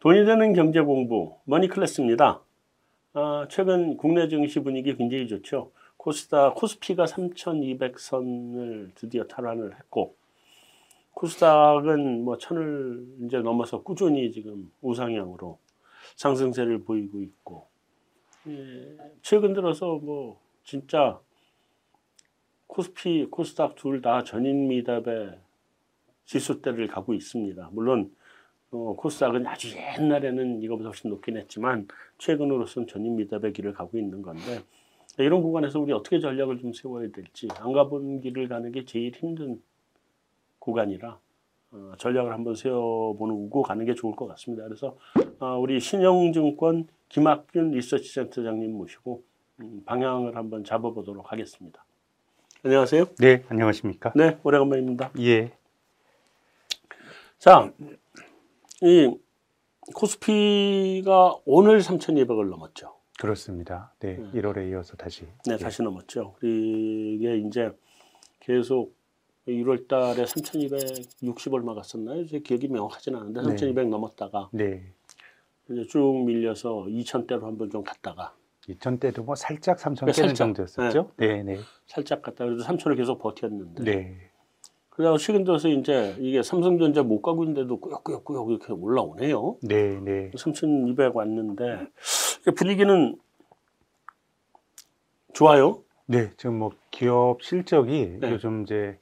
돈이 되는 경제 공부 머니 클래스입니다. 아, 최근 국내 증시 분위기 굉장히 좋죠. 코스닥 코스피가 3,200선을 드디어 탈환을 했고 코스닥은 뭐 천을 이제 넘어서 꾸준히 지금 우상향으로 상승세를 보이고 있고 예, 최근 들어서 뭐 진짜 코스피 코스닥 둘 다 전인 미답의 지수대를 가고 있습니다. 물론 어, 코스닥은 아주 옛날에는 이거보다 훨씬 높긴 했지만 최근으로선 전인 미답의 길을 가고 있는 건데 이런 구간에서 우리 어떻게 전략을 좀 세워야 될지 안 가본 길을 가는 게 제일 힘든 구간이라 어, 전략을 한번 세워보고 가는 게 좋을 것 같습니다. 그래서 어, 우리 신영증권 김학균 리서치센터장님 모시고 음, 방향을 한번 잡아보도록 하겠습니다. 안녕하세요. 네, 안녕하십니까? 네, 오래간만입니다. 예, 자, 이 코스피가 오늘 3,200을 넘었죠. 그렇습니다. 네, 음. 1월에 이어서 다시. 네, 예. 다시 넘었죠. 이게 이제 계속 1월 달에 3,260 얼마 갔었나요? 제 기억이 명확하진 않은데 네. 3,200 넘었다가 네, 이제 쭉 밀려서 2,000대로 한번 좀 갔다가 2000대도 뭐 살짝 3000 네, 깨는 살짝. 정도였었죠? 네, 네, 살짝 갔다가 그래도 3,000을 계속 버텼는데 네, 그러다가 최근 들어서 이제 이게 삼성전자 못 가고 있는데도 꾸역꾸역꾸역 이렇게 올라오네요. 네, 네, 3,200 왔는데 분위기는 좋아요. 네. 지금 뭐 기업 실적이 네. 요즘 이제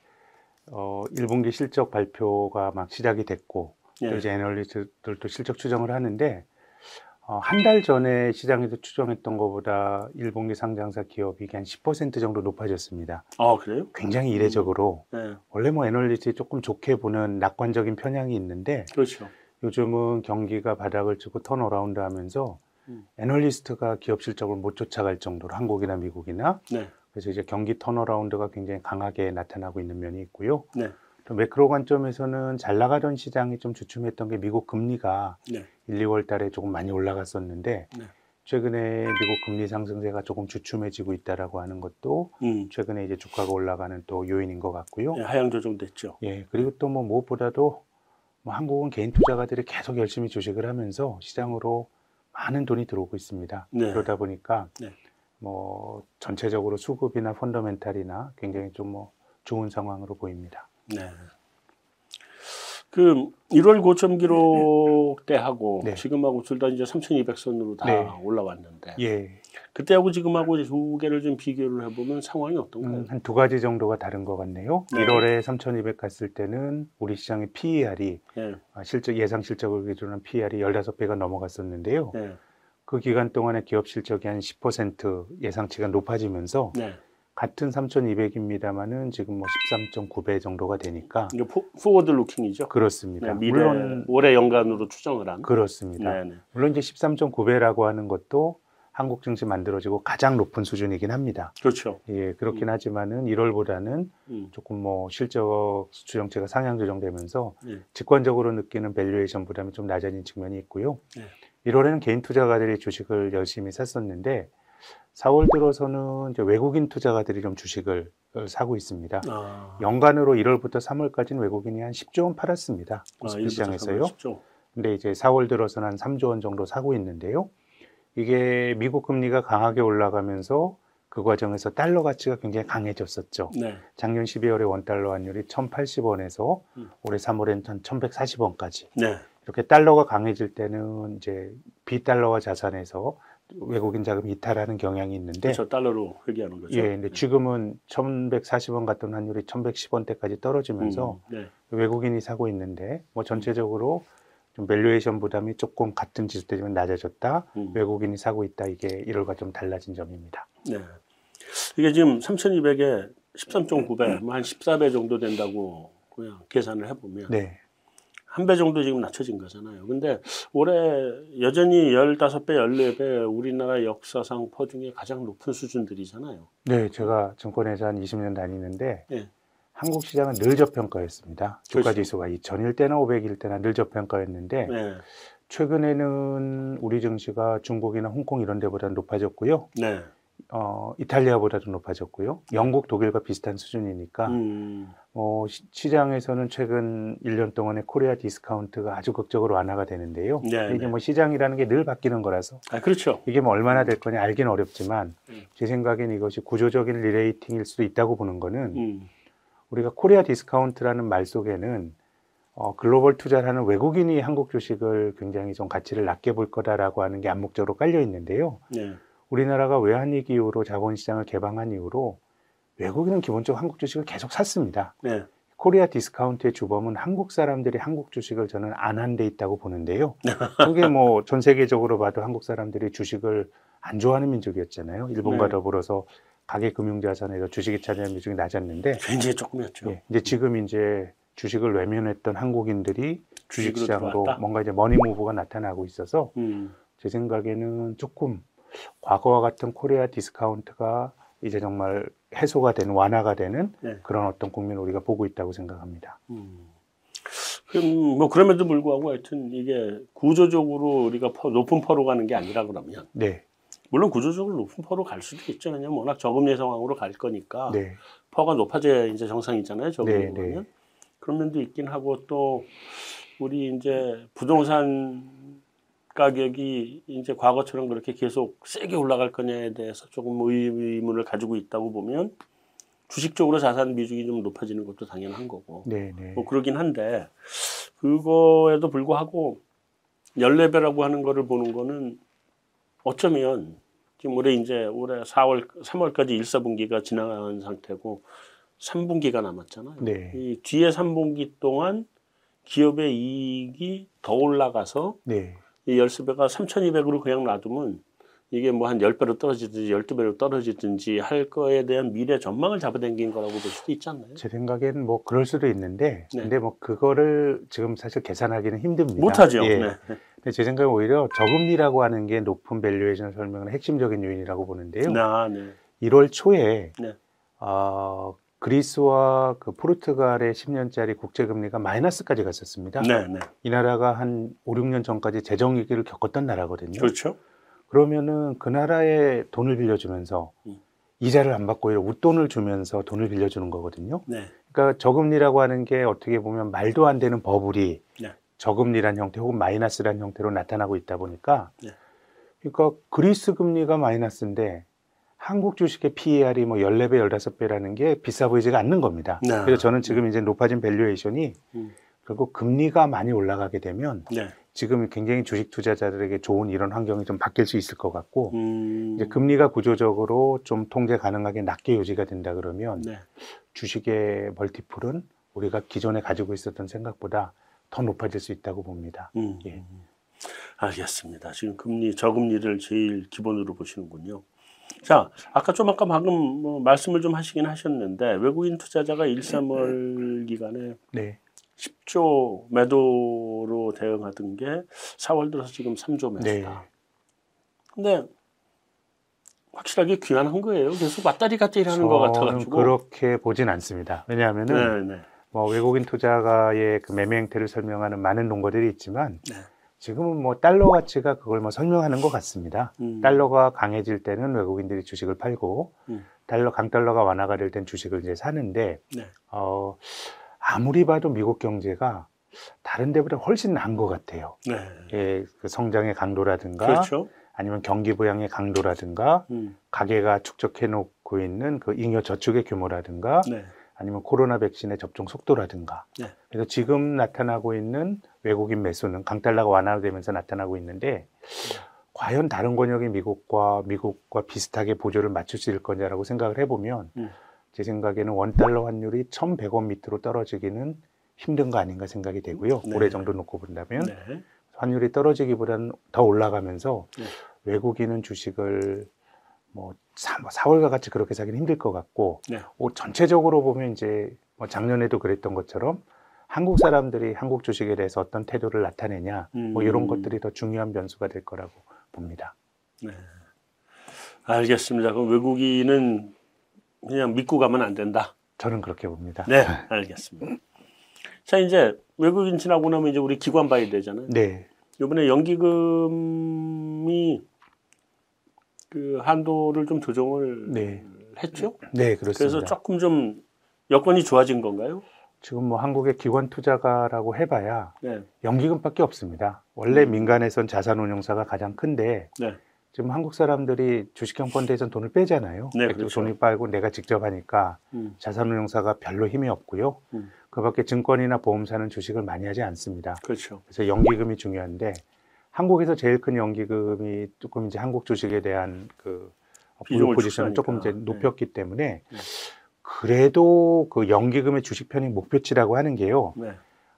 어 1분기 실적 발표가 막 시작이 됐고 또 예. 이제 애널리스트들도 실적 추정을 하는데 어, 한 달 전에 시장에서 추정했던 것보다 1분기 상장사 기업이익이 한 10% 정도 높아졌습니다. 아 그래요? 굉장히 이례적으로 네, 원래 뭐 애널리스트들이 조금 좋게 보는 낙관적인 편향이 있는데 그렇죠. 요즘은 경기가 바닥을 치고 turnaround 하면서 음. 애널리스트가 기업 실적을 못 쫓아갈 정도로 한국이나 미국이나 네, 그래서 이제 경기 turnaround가 굉장히 강하게 나타나고 있는 면이 있고요. 네, 또 매크로 관점에서는 잘 나가던 시장이 좀 주춤했던 게 미국 금리가 네, 1, 2월 달에 조금 많이 올라갔었는데 네. 최근에 미국 금리 상승세가 조금 주춤해지고 있다라고 하는 것도 음, 최근에 이제 주가가 올라가는 또 요인인 것 같고요. 네, 하향 조정됐죠. 예, 그리고 또 뭐 무엇보다도 뭐 한국은 개인 투자가들이 계속 열심히 주식을 하면서 시장으로 많은 돈이 들어오고 있습니다. 네. 그러다 보니까 네. 뭐 전체적으로 수급이나 펀더멘탈이나 굉장히 좀 뭐 좋은 상황으로 보입니다. 네. 그 1월 고점 기록 때하고 네. 지금하고 둘 다 이제 3,200선으로 다 네. 올라왔는데 예, 그때하고 지금하고 두 개를 좀 비교를 해보면 상황이 어떤가요? 음, 한두 가지 정도가 다른 것 같네요. 네. 1월에 3,200 갔을 때는 우리 시장의 PER이 네, 실적 예상 실적을 기준으로 한 PER이 15배가 넘어갔었는데요. 네, 그 기간 동안에 기업 실적이 한 10% 예상치가 높아지면서 네. 같은 3,200입니다만은 지금 뭐 13.9배 정도가 되니까 이게 포, forward looking이죠. 그렇습니다. 네, 미래 물론 올해 연간으로 추정을 한. 그렇습니다. 네, 네. 물론 이제 13.9배라고 하는 것도 한국 증시 만들어지고 가장 높은 수준이긴 합니다. 그렇죠. 예, 그렇긴 하지만은 1월보다는 음, 조금 뭐 실적 추정치가 상향 조정되면서 네. 직관적으로 느끼는 valuation 부담이 좀 낮아진 측면이 있고요. 네. 1월에는 개인 투자가들이 주식을 열심히 샀었는데 4월 들어서는 이제 외국인 투자가들이 좀 주식을 어, 사고 있습니다. 아, 연간으로 1월부터 3월까지는 외국인이 한 10조 원 팔았습니다. 아, 코스피 일부터 시장에서요. 근데 이제 4월 들어서는 한 3조 원 정도 사고 있는데요. 이게 미국 금리가 강하게 올라가면서 그 과정에서 달러 가치가 굉장히 강해졌었죠. 네, 작년 12월에 원달러 환율이 1,080원에서 음. 올해 3월에는 1,140원까지. 네, 이렇게 달러가 강해질 때는 이제 비달러화 자산에서 외국인 자금 이탈하는 경향이 있는데 그렇죠. 달러로 회귀하는 거죠. 예, 근데 지금은 1,140원 같던 환율이 1,110원대까지 떨어지면서 음, 네, 외국인이 사고 있는데 뭐 전체적으로 좀 valuation 부담이 조금 같은 지수대지만 낮아졌다. 음, 외국인이 사고 있다. 이게 1월과 좀 달라진 점입니다. 네. 이게 지금 3,200에 13.9배, 뭐 한 14배 정도 된다고 그냥 계산을 해보면 네. 한 배 정도 지금 낮춰진 거잖아요. 근데 올해 여전히 15배, 14배 우리나라 역사상 PER 중에 가장 높은 수준들이잖아요. 네, 제가 증권회사 한 20년 다니는데 예. 한국 시장은 늘 저평가였습니다. 주가 그렇죠. 지수가 2000일 때나 500일 때나 늘 저평가였는데 네. 최근에는 우리 증시가 중국이나 홍콩 이런 데보다 높아졌고요. 네. 어, 이탈리아보다도 높아졌고요. 영국, 독일과 비슷한 수준이니까 음. 어, 시, 시장에서는 최근 1년 동안에 Korea discount가 아주 극적으로 완화가 되는데요. 네, 이게 네. 뭐 시장이라는 게 늘 바뀌는 거라서 아 그렇죠. 이게 뭐 얼마나 될 거냐 알기는 어렵지만 음. 제 생각엔 이것이 구조적인 rerating일 수도 있다고 보는 거는 음. 우리가 Korea discount라는 말 속에는 어, 글로벌 투자를 하는 외국인이 한국 주식을 굉장히 좀 가치를 낮게 볼 거다라고 하는 게 암묵적으로 깔려 있는데요. 네. 우리나라가 외환위기 이후로 자본시장을 개방한 이후로 외국인은 기본적으로 한국 주식을 계속 샀습니다. 네. Korea discount의 주범은 한국 사람들이 한국 주식을 저는 안 산 데 있다고 보는데요. 그게 뭐 전 세계적으로 봐도 한국 사람들이 주식을 안 좋아하는 민족이었잖아요. 일본과 네. 더불어서 가계 금융 자산에서 주식이 차지하는 비중이 낮았는데 굉장히 조금이었죠. 예, 이제 지금 이제 주식을 외면했던 한국인들이 주식 주식으로 시장으로 들어왔다? 뭔가 이제 money move가 나타나고 있어서 음. 제 생각에는 조금 과거와 같은 Korea discount가 이제 정말 해소가 되는 완화가 되는 네. 그런 어떤 국면을 우리가 보고 있다고 생각합니다. 음. 그럼 뭐 그럼에도 불구하고 하여튼 이게 구조적으로 우리가 PER- 높은 PER로 가는 게 아니라 그러면 네, 물론 구조적으로 높은 퍼로 갈 수도 있죠. 왜냐면 워낙 저금리 상황으로 갈 거니까 네, 퍼가 높아져야 이제 정상이잖아요. 저금리 네, 네. 그런 면도 있긴 하고 또 우리 이제 부동산 가격이 이제 과거처럼 그렇게 계속 세게 올라갈 거냐에 대해서 조금 의문을 가지고 있다고 보면 주식적으로 자산 비중이 좀 높아지는 것도 당연한 거고. 네, 네, 뭐 그러긴 한데 그거에도 불구하고 연레배라고 하는 거를 보는 거는 어쩌면 지금 올해 이제 올해 4월 3월까지 1, 4분기가 지나간 상태고 3분기가 남았잖아요. 네, 이 뒤에 3분기 동안 기업의 이익이 더 올라가서 네, 이 열수배가 3,200으로 그냥 놔두면 이게 뭐 한 10배로 떨어지든지 12배로 떨어지든지 할 거에 대한 미래 전망을 잡아당긴 거라고 볼 수도 있지 않나요? 제 생각엔 뭐 그럴 수도 있는데, 네. 근데 뭐 그거를 지금 사실 계산하기는 힘듭니다. 못하죠. 예. 네. 근데 제 생각엔 오히려 저금리라고 하는 게 높은 valuation 설명의 핵심적인 요인이라고 보는데요. 아, 네. 1월 초에 네. 어, 그리스와 그 포르투갈의 10년짜리 국채금리가 마이너스까지 갔었습니다. 네, 네. 이 나라가 한 5, 6년 전까지 재정 위기를 겪었던 나라거든요. 그렇죠. 그러면은 그 나라에 돈을 빌려주면서 음. 이자를 안 받고 오히려 웃돈을 주면서 돈을 빌려주는 거거든요. 네. 그러니까 저금리라고 하는 게 어떻게 보면 말도 안 되는 버블이 네. 저금리란 형태 혹은 마이너스란 형태로 나타나고 있다 보니까 네. 그러니까 그리스 금리가 마이너스인데 한국 주식의 PER이 뭐 14배, 15배라는 게 비싸 보이지가 않는 겁니다. 네. 그래서 저는 지금 이제 높아진 valuation이 음. 결국 금리가 많이 올라가게 되면 네. 지금 굉장히 주식 투자자들에게 좋은 이런 환경이 좀 바뀔 수 있을 것 같고 음. 이제 금리가 구조적으로 좀 통제 가능하게 낮게 유지가 된다 그러면 네. 주식의 multiple은 우리가 기존에 가지고 있었던 생각보다 더 높아질 수 있다고 봅니다. 음. 예. 알겠습니다. 지금 금리 저금리를 제일 기본으로 보시는군요. 자, 아까 좀 아까 방금 뭐 말씀을 좀 하시긴 하셨는데 외국인 투자자가 1, 3월 기간에 네, 10조 매도로 대응하던 게 4월 들어서 지금 3조 매수다. 네, 근데 확실하게 귀환한 거예요. 계속 왔다리 갔다리 하는 것 같아가지고. 그렇게 보진 않습니다. 왜냐하면은 네, 네. 뭐 외국인 투자가의 그 매매 행태를 설명하는 많은 논거들이 있지만 네. 지금은 뭐 달러 가치가 그걸 뭐 설명하는 것 같습니다. 음. 달러가 강해질 때는 외국인들이 주식을 팔고 음. 달러 강달러가 완화가 될 땐 주식을 이제 사는데 네. 어, 아무리 봐도 미국 경제가 다른 데보다 훨씬 나은 것 같아요. 네. 예, 그 성장의 강도라든가 그렇죠. 아니면 경기 부양의 강도라든가 음. 가계가 축적해 놓고 있는 그 잉여 저축의 규모라든가 네. 아니면 코로나 백신의 접종 속도라든가 네. 그래서 지금 나타나고 있는 외국인 매수는 강달러가 완화되면서 나타나고 있는데 과연 다른 권역의 미국과 미국과 비슷하게 보조를 맞출 수 있을 거냐라고 생각을 해보면 음. 제 생각에는 원달러 환율이 1,100원 밑으로 떨어지기는 힘든 거 아닌가 생각이 되고요. 네. 올해 정도 놓고 본다면 네. 환율이 떨어지기보다는 더 올라가면서 네. 외국인은 주식을 뭐 4월과 같이 그렇게 사기는 힘들 것 같고 네. 어, 전체적으로 보면 이제 뭐 작년에도 그랬던 것처럼 한국 사람들이 한국 주식에 대해서 어떤 태도를 나타내냐 뭐 이런 음. 것들이 더 중요한 변수가 될 거라고 봅니다. 네. 알겠습니다. 그럼 외국인은 그냥 믿고 가면 안 된다. 저는 그렇게 봅니다. 네, 알겠습니다. 자, 이제 외국인 지나고 나면 이제 우리 기관 봐야 되잖아요. 네. 이번에 연기금이 그 한도를 좀 조정을 네. 했죠. 네, 그렇습니다. 그래서 조금 좀 여건이 좋아진 건가요? 지금 뭐 한국의 기관 투자가라고 해봐야 네. 연기금밖에 없습니다. 원래 음. 민간에선 자산운용사가 가장 큰데 네. 지금 한국 사람들이 주식형 펀드에선 돈을 빼잖아요. 네, 그렇죠. 돈을 빨고 내가 직접 하니까 음. 자산운용사가 별로 힘이 없고요. 음. 그밖에 증권이나 보험사는 주식을 많이 하지 않습니다. 그렇죠. 그래서 연기금이 중요한데 한국에서 제일 큰 연기금이 조금 이제 한국 주식에 대한 그 보유 포지션을 조금 이제 축소하니까. 높였기 때문에 네. 그래도 그 연기금의 주식 편입 목표치라고 하는 게요. 네.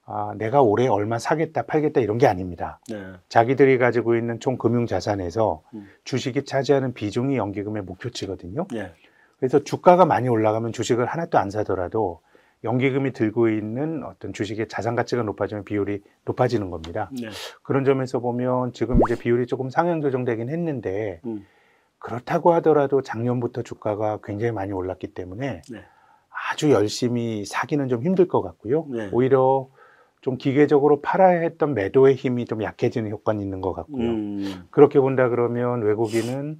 아, 내가 올해 얼마 사겠다, 팔겠다 이런 게 아닙니다. 네. 자기들이 가지고 있는 총 금융 자산에서 음. 주식이 차지하는 비중이 연기금의 목표치거든요. 네. 그래서 주가가 많이 올라가면 주식을 하나도 안 사더라도 연기금이 들고 있는 어떤 주식의 자산 가치가 높아지면 비율이 높아지는 겁니다. 네. 그런 점에서 보면 지금 이제 비율이 조금 상향 조정되긴 했는데 음. 그렇다고 하더라도 작년부터 주가가 굉장히 많이 올랐기 때문에 네. 아주 열심히 사기는 좀 힘들 것 같고요. 네. 오히려 좀 기계적으로 팔아야 했던 매도의 힘이 좀 약해지는 효과는 있는 것 같고요. 음. 그렇게 본다 그러면 외국인은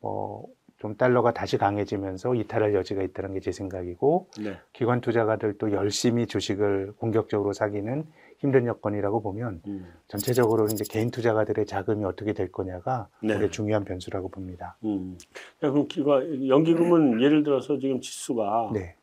뭐좀 달러가 다시 강해지면서 이탈할 여지가 있다는 게 제 생각이고 네. 기관 투자가들도 열심히 주식을 공격적으로 사기는 힘든 여건이라고 보면 음. 전체적으로 이제 개인 투자가들의 자금이 어떻게 될 거냐가 네. 되게 중요한 변수라고 봅니다. 음. 야, 그럼 기가 연기금은 예를 들어서 지금 지수가 네,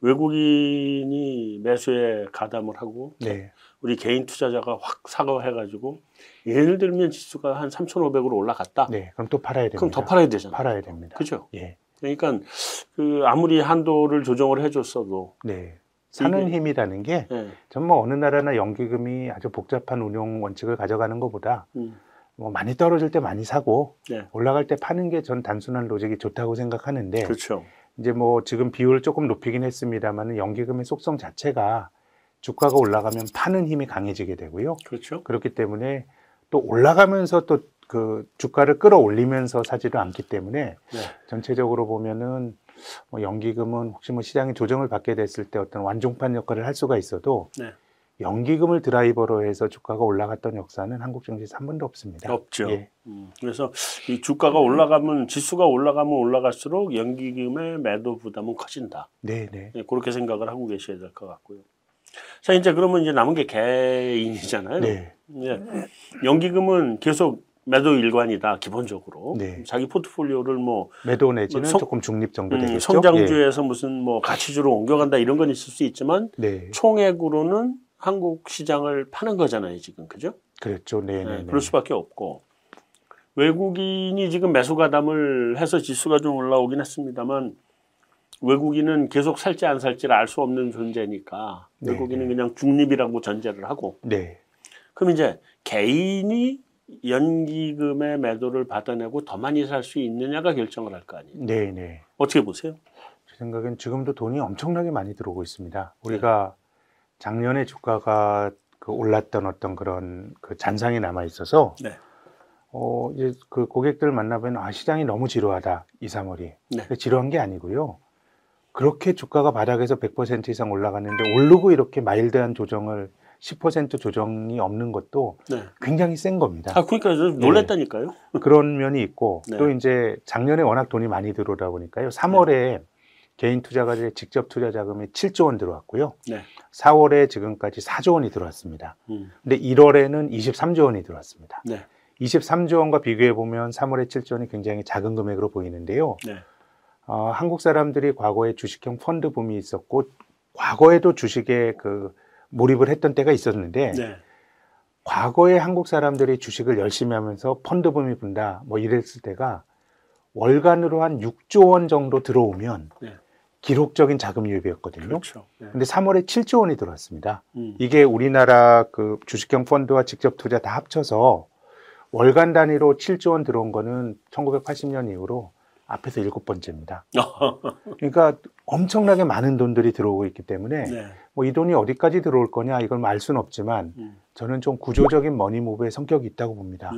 외국인이 매수에 가담을 하고 네, 우리 개인 투자자가 확 사고해가지고 예를 들면 지수가 한 3,500으로 올라갔다. 네. 그럼 또 팔아야 됩니다. 그럼 더 팔아야 되잖아. 팔아야 됩니다. 그죠? 예, 그러니까 그 아무리 한도를 조정을 해줬어도 네. 사는 이게- 힘이라는 게 예. 정말 어느 나라나 연기금이 아주 복잡한 운용 원칙을 가져가는 것보다 음. 뭐 많이 떨어질 때 많이 사고 네. 올라갈 때 파는 게 전 단순한 로직이 좋다고 생각하는데 그렇죠. 이제 뭐 지금 비율을 조금 높이긴 했습니다만 연기금의 속성 자체가 주가가 올라가면 파는 힘이 강해지게 되고요. 그렇죠. 그렇기 때문에 또 올라가면서 또 그 주가를 끌어올리면서 사지도 않기 때문에 네. 전체적으로 보면은 뭐 연기금은 혹시 뭐 시장이 조정을 받게 됐을 때 어떤 완종판 역할을 할 수가 있어도 네. 연기금을 드라이버로 해서 주가가 올라갔던 역사는 한국 증시에서 한 번도 없습니다. 없죠. 예. 음, 그래서 이 주가가 올라가면 지수가 올라가면 올라갈수록 연기금의 매도 부담은 커진다. 네, 네. 예, 그렇게 생각을 하고 계셔야 될 것 같고요. 자 이제 그러면 이제 남은 게 개인이잖아요. 네. 예. 연기금은 계속 매도 일관이다 기본적으로 네. 자기 포트폴리오를 뭐 매도 내지는 성- 조금 중립 정도 음, 되겠죠. 성장주에서 무슨 뭐 가치주로 옮겨간다 이런 건 있을 수 있지만 예. 네, 총액으로는 한국 시장을 파는 거잖아요 지금 그죠? 그렇죠. 네, 네, 네, 네. 그럴 수밖에 없고 외국인이 지금 매수 가담을 해서 지수가 좀 올라오긴 했습니다만 외국인은 계속 살지 안 살지를 알 수 없는 존재니까 네, 외국인은 네. 그냥 중립이라고 전제를 하고 네, 그럼 이제 개인이 연기금의 매도를 받아내고 더 많이 살 수 있느냐가 결정을 할 거 아니에요. 네, 네. 어떻게 보세요? 제 생각엔 지금도 돈이 엄청나게 많이 들어오고 있습니다. 우리가 작년에 주가가 그 올랐던 어떤 그런 그 잔상이 남아 있어서 네. 어 이제 그 고객들 만나보면 아 시장이 너무 지루하다 2, 3월이 네. 지루한 게 아니고요. 그렇게 주가가 바닥에서 100% 이상 올라갔는데 오르고 이렇게 마일드한 조정을 10% 조정이 없는 것도 네. 굉장히 센 겁니다. 아 그러니까 저 놀랬다니까요. 그런 면이 있고 네. 또 이제 작년에 워낙 돈이 많이 들어오다 보니까요. 3월에 개인 투자가들의 직접 투자 자금이 7조 원 들어왔고요. 네. 4월에 지금까지 4조 원이 들어왔습니다. 음. 근데 1월에는 23조 원이 들어왔습니다. 네. 23조 원과 비교해 보면 3월에 7조 원이 굉장히 작은 금액으로 보이는데요. 네. 어, 한국 사람들이 과거에 주식형 펀드 붐이 있었고 과거에도 주식에 그 몰입을 했던 때가 있었는데 네. 과거에 한국 사람들이 주식을 열심히 하면서 펀드 붐이 분다 뭐 이랬을 때가 월간으로 한 6조 원 정도 들어오면 네. 기록적인 자금 유입이었거든요. 그렇죠. 네. 근데 3월에 7조 원이 들어왔습니다. 음. 이게 우리나라 그 주식형 펀드와 직접 투자 다 합쳐서 월간 단위로 7조 원 들어온 거는 1980년 이후로 앞에서 일곱 번째입니다. 그러니까 엄청나게 많은 돈들이 들어오고 있기 때문에 네. 뭐이 돈이 어디까지 들어올 거냐 이걸 알 수는 없지만 음. 저는 좀 구조적인 머니무브의 성격이 있다고 봅니다.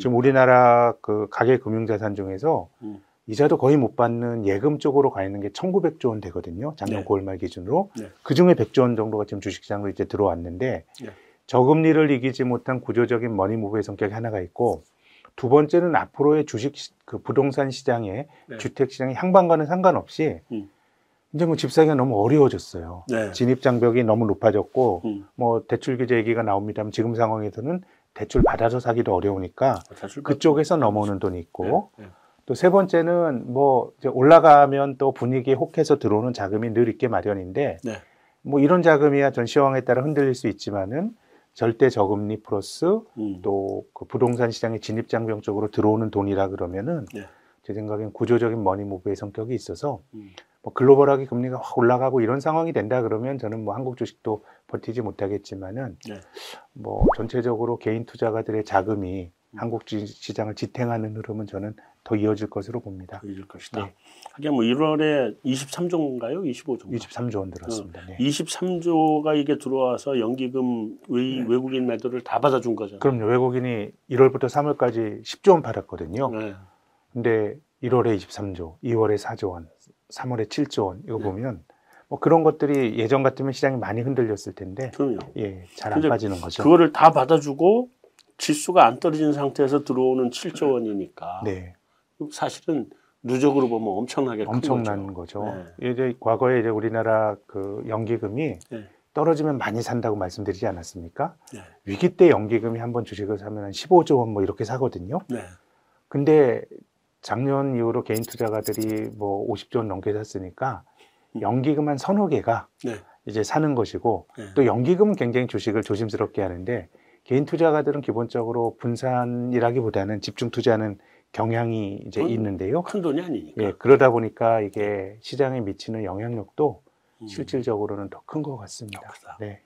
지금 우리나라 그 가계 금융자산 중에서 음. 이자도 거의 못 받는 예금 쪽으로 가 있는 게 1,900조 원 되거든요. 작년 네. 9월 말 기준으로. 네. 그 중에 100조 원 정도가 지금 주식시장으로 이제 들어왔는데 네. 저금리를 이기지 못한 구조적인 머니무브의 성격이 하나가 있고 두 번째는 앞으로의 주식 시- 그 부동산 시장에 네. 주택 시장의 향방과는 상관없이 음. 이제 뭐 집 사기가 너무 어려워졌어요. 네. 진입 장벽이 너무 높아졌고 음. 뭐 대출 규제 얘기가 나옵니다만 지금 상황에서는 대출 받아서 사기도 어려우니까 대출 그쪽에서 넘어오는 돈이 있고 네, 네. 또세 번째는 뭐 이제 올라가면 또 분위기에 혹해서 들어오는 자금이 늘 있게 마련인데 네. 뭐 이런 자금이야 전 시황에 따라 흔들릴 수 있지만은 절대 저금리 플러스 음. 또그 부동산 시장의 진입 장벽 쪽으로 들어오는 돈이라 그러면은 네. 제 생각엔 구조적인 머니무브의 성격이 있어서 음. 뭐 글로벌하게 금리가 확 올라가고 이런 상황이 된다 그러면 저는 뭐 한국 주식도 버티지 못하겠지만은 네. 뭐 전체적으로 개인 투자가들의 자금이 음. 한국 시장을 지탱하는 흐름은 저는 더 이어질 것으로 봅니다. 보여줄 것이다. 네. 하긴 뭐 1월에 23조인가요? 25조? 23조 원 들었습니다. 어. 네. 23조가 이게 들어와서 연기금 외, 네. 외국인 매도를 다 받아준 거잖아요. 그럼요. 외국인이 1월부터 3월까지 10조 원 팔았거든요. 네. 근데 1월에 23조, 2월에 4조 원, 3월에 7조 원 이거 네. 보면 뭐 그런 것들이 예전 같으면 시장이 많이 흔들렸을 텐데 그럼요. 예, 잘 안 빠지는 거죠. 그거를 다 받아주고 지수가 안 떨어진 상태에서 들어오는 7조 원이니까 네, 사실은 누적으로 보면 엄청나게 큰 엄청난 거죠. 거죠. 이제 과거에 이제 우리나라 그 연기금이 네. 떨어지면 많이 산다고 말씀드리지 않았습니까? 네. 위기 때 연기금이 한 번 주식을 사면 한 15조 원 뭐 이렇게 사거든요. 네. 근데 작년 이후로 개인 투자가들이 뭐 50조 원 넘게 샀으니까 음. 연기금 한 서너 개가 네. 이제 사는 것이고 네. 또 연기금은 굉장히 주식을 조심스럽게 하는데 개인 투자가들은 기본적으로 분산이라기보다는 집중 투자하는 경향이 이제 음. 있는데요. 큰 돈이 아니니까. 예, 그러다 보니까 이게 시장에 미치는 영향력도 음. 실질적으로는 더 큰 것 같습니다. 크다. 네.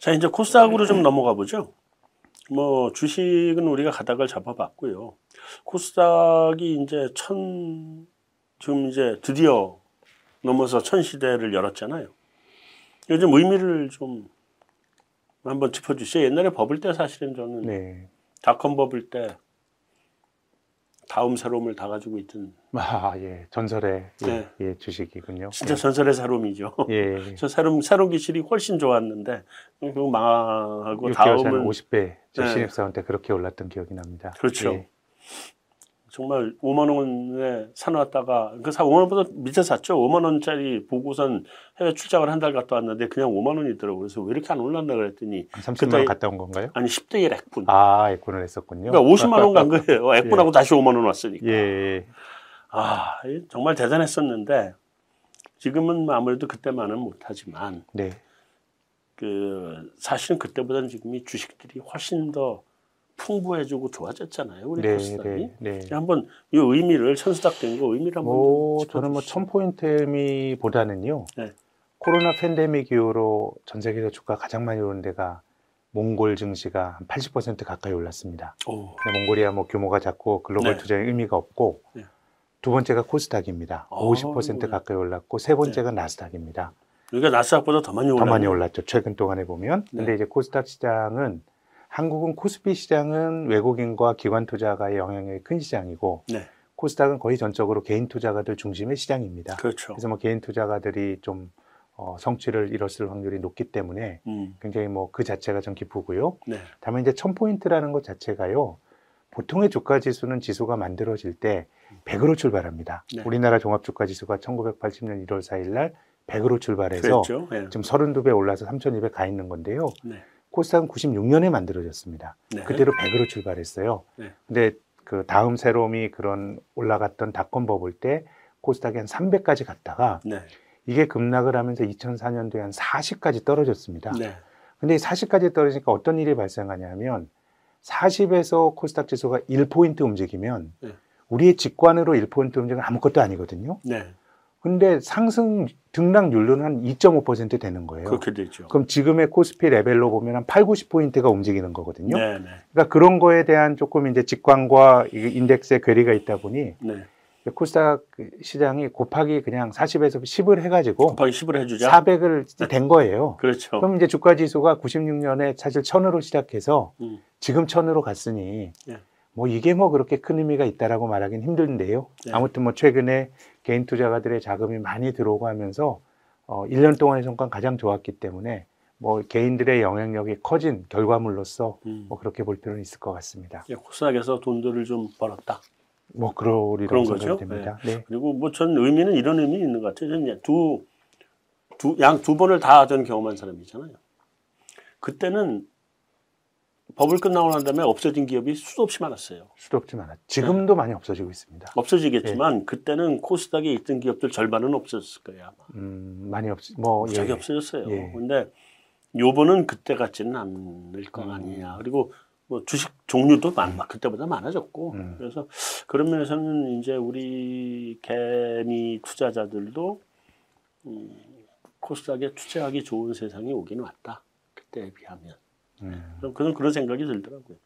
자 이제 코스닥으로 좀 넘어가 보죠. 뭐 주식은 우리가 가닥을 잡아봤고요. 코스닥이 이제 천 지금 이제 드디어 넘어서 천 시대를 열었잖아요. 요즘 의미를 좀 한번 짚어주세요. 옛날에 버블 때 사실은 저는 네. 닷컴 버블 때 다음 새로움을 다 가지고 있던 아, 예. 전설의 예, 네. 예, 주식이군요. 진짜 전설의 새로움이죠. 예. 저 새로움 새로운 기술이 훨씬 좋았는데 그거 망하고 6개월 전 다음은 50배 저 네. 신입사원 때 그렇게 올랐던 기억이 납니다. 그렇죠. 예. 정말 5만 원에 사놨다가 그사 5만 원보다 밑에 샀죠. 5만 원짜리 보고선 해외 출장을 한 달 갔다 왔는데 그냥 5만 원이더라고요. 그래서 왜 이렇게 안 올랐나 그랬더니 한 30만 그때- 원 갔다 온 건가요? 아니 10대 1 액분. 아, 액군을 했었군요. 그러니까 50만 원 간 거예요. 액분하고 다시 5만 원 왔으니까. 예. 아 정말 대단했었는데 지금은 아무래도 그때만은 못하지만 네. 그 사실은 그때보다는 지금이 주식들이 훨씬 더 풍부해지고 좋아졌잖아요. 우리 네, 코스닥이. 네, 네. 한번 이 의미를 천수닥 된 거 의미를 한번 뭐좀 저는 뭐 짚어주시죠. 천 포인트 의미보다는요. 네. 코로나 팬데믹 이후로 전 세계에서 주가 가장 많이 오른 데가 몽골 증시가 한 80% 가까이 올랐습니다. 몽골이야 뭐 규모가 작고 글로벌 네. 투자에 의미가 없고 네. 두 번째가 코스닥입니다. 어, 50% 네. 가까이 올랐고 세 번째가 나스닥입니다. 그러니까 나스닥보다 더 많이 더 올랐네. 많이 올랐죠. 최근 동안에 보면. 근데 네. 이제 코스닥 시장은 한국은 코스피 시장은 외국인과 기관 투자가의 영향력이 큰 시장이고 네, 코스닥은 거의 전적으로 개인 투자가들 중심의 시장입니다. 그렇죠. 그래서 뭐 개인 투자가들이 좀 어, 성취를 이뤘을 확률이 높기 때문에 음, 굉장히 뭐 그 자체가 좀 기쁘고요. 네, 다만 이제 천 포인트라는 것 자체가요. 보통의 주가 지수는 지수가 만들어질 때 100으로 출발합니다. 네. 우리나라 종합 주가 지수가 1980년 1월 4일 날 100으로 출발해서 그랬죠. 예. 지금 32배 올라서 3,200 가 있는 건데요. 네, 코스닥은 96년에 만들어졌습니다. 네. 그대로 100으로 출발했어요. 네. 근데 그 다음 새로움이 그런 올라갔던 닷컴 버블 때 코스닥이 한 300까지 갔다가 네, 이게 급락을 하면서 2004년도에 한 40까지 떨어졌습니다. 네, 근데 이 40까지 떨어지니까 어떤 일이 발생하냐면 40에서 코스닥 지수가 1포인트 움직이면 네. 우리의 직관으로 1포인트 움직이면 아무것도 아니거든요. 네, 근데 상승 등락률로는 한 2.5% 되는 거예요. 그렇게 되죠. 그럼 지금의 코스피 레벨로 보면 한 8, 90포인트가 움직이는 거거든요. 네, 네, 그러니까 그런 거에 대한 조금 이제 직관과 이 인덱스의 괴리가 있다 보니 네. 코스닥 시장이 곱하기 그냥 40에서 10을 해가지고 곱하기 10을 해주자. 400을 된 거예요. 그렇죠. 그럼 이제 주가 지수가 96년에 사실 1000으로 시작해서 음, 지금 1000으로 갔으니 네. 뭐 이게 뭐 그렇게 큰 의미가 있다라고 말하기는 힘든데요. 네. 아무튼 뭐 최근에 개인 투자가들의 자금이 많이 들어오고 하면서 어 1년 동안의 성과가 가장 좋았기 때문에 뭐 개인들의 영향력이 커진 결과물로서 음. 뭐 그렇게 볼 필요는 있을 것 같습니다. 예, 코스닥에서 돈들을 좀 벌었다. 뭐 그러리라고 그런 거죠? 생각이 됩니다. 네. 그리고 뭐 전 의미는 이런 의미 있는 것 같아요. 저는 두, 두, 양 두 번을 다 전 경험한 사람이잖아요. 그때는 버블 끝나고 난 다음에 없어진 기업이 수도 없이 많았어요. 수도 없지 않아. 지금도 많이 없어지고 있습니다. 없어지겠지만 그때는 코스닥에 있던 기업들 절반은 없어졌을 거예요 아마. 음, 많이 없, 뭐 갑자기 예. 없어졌어요. 예. 근데 요번은 그때 같지는 않을 것 음. 아니냐. 그리고 뭐 주식 종류도 많, 그때보다 많아졌고. 음. 그래서 그런 면에서는 이제 우리 개미 투자자들도 음, 코스닥에 투자하기 좋은 세상이 오긴 왔다. 그때에 비하면. 음. 그런 그런 그런 생각이 들더라고요.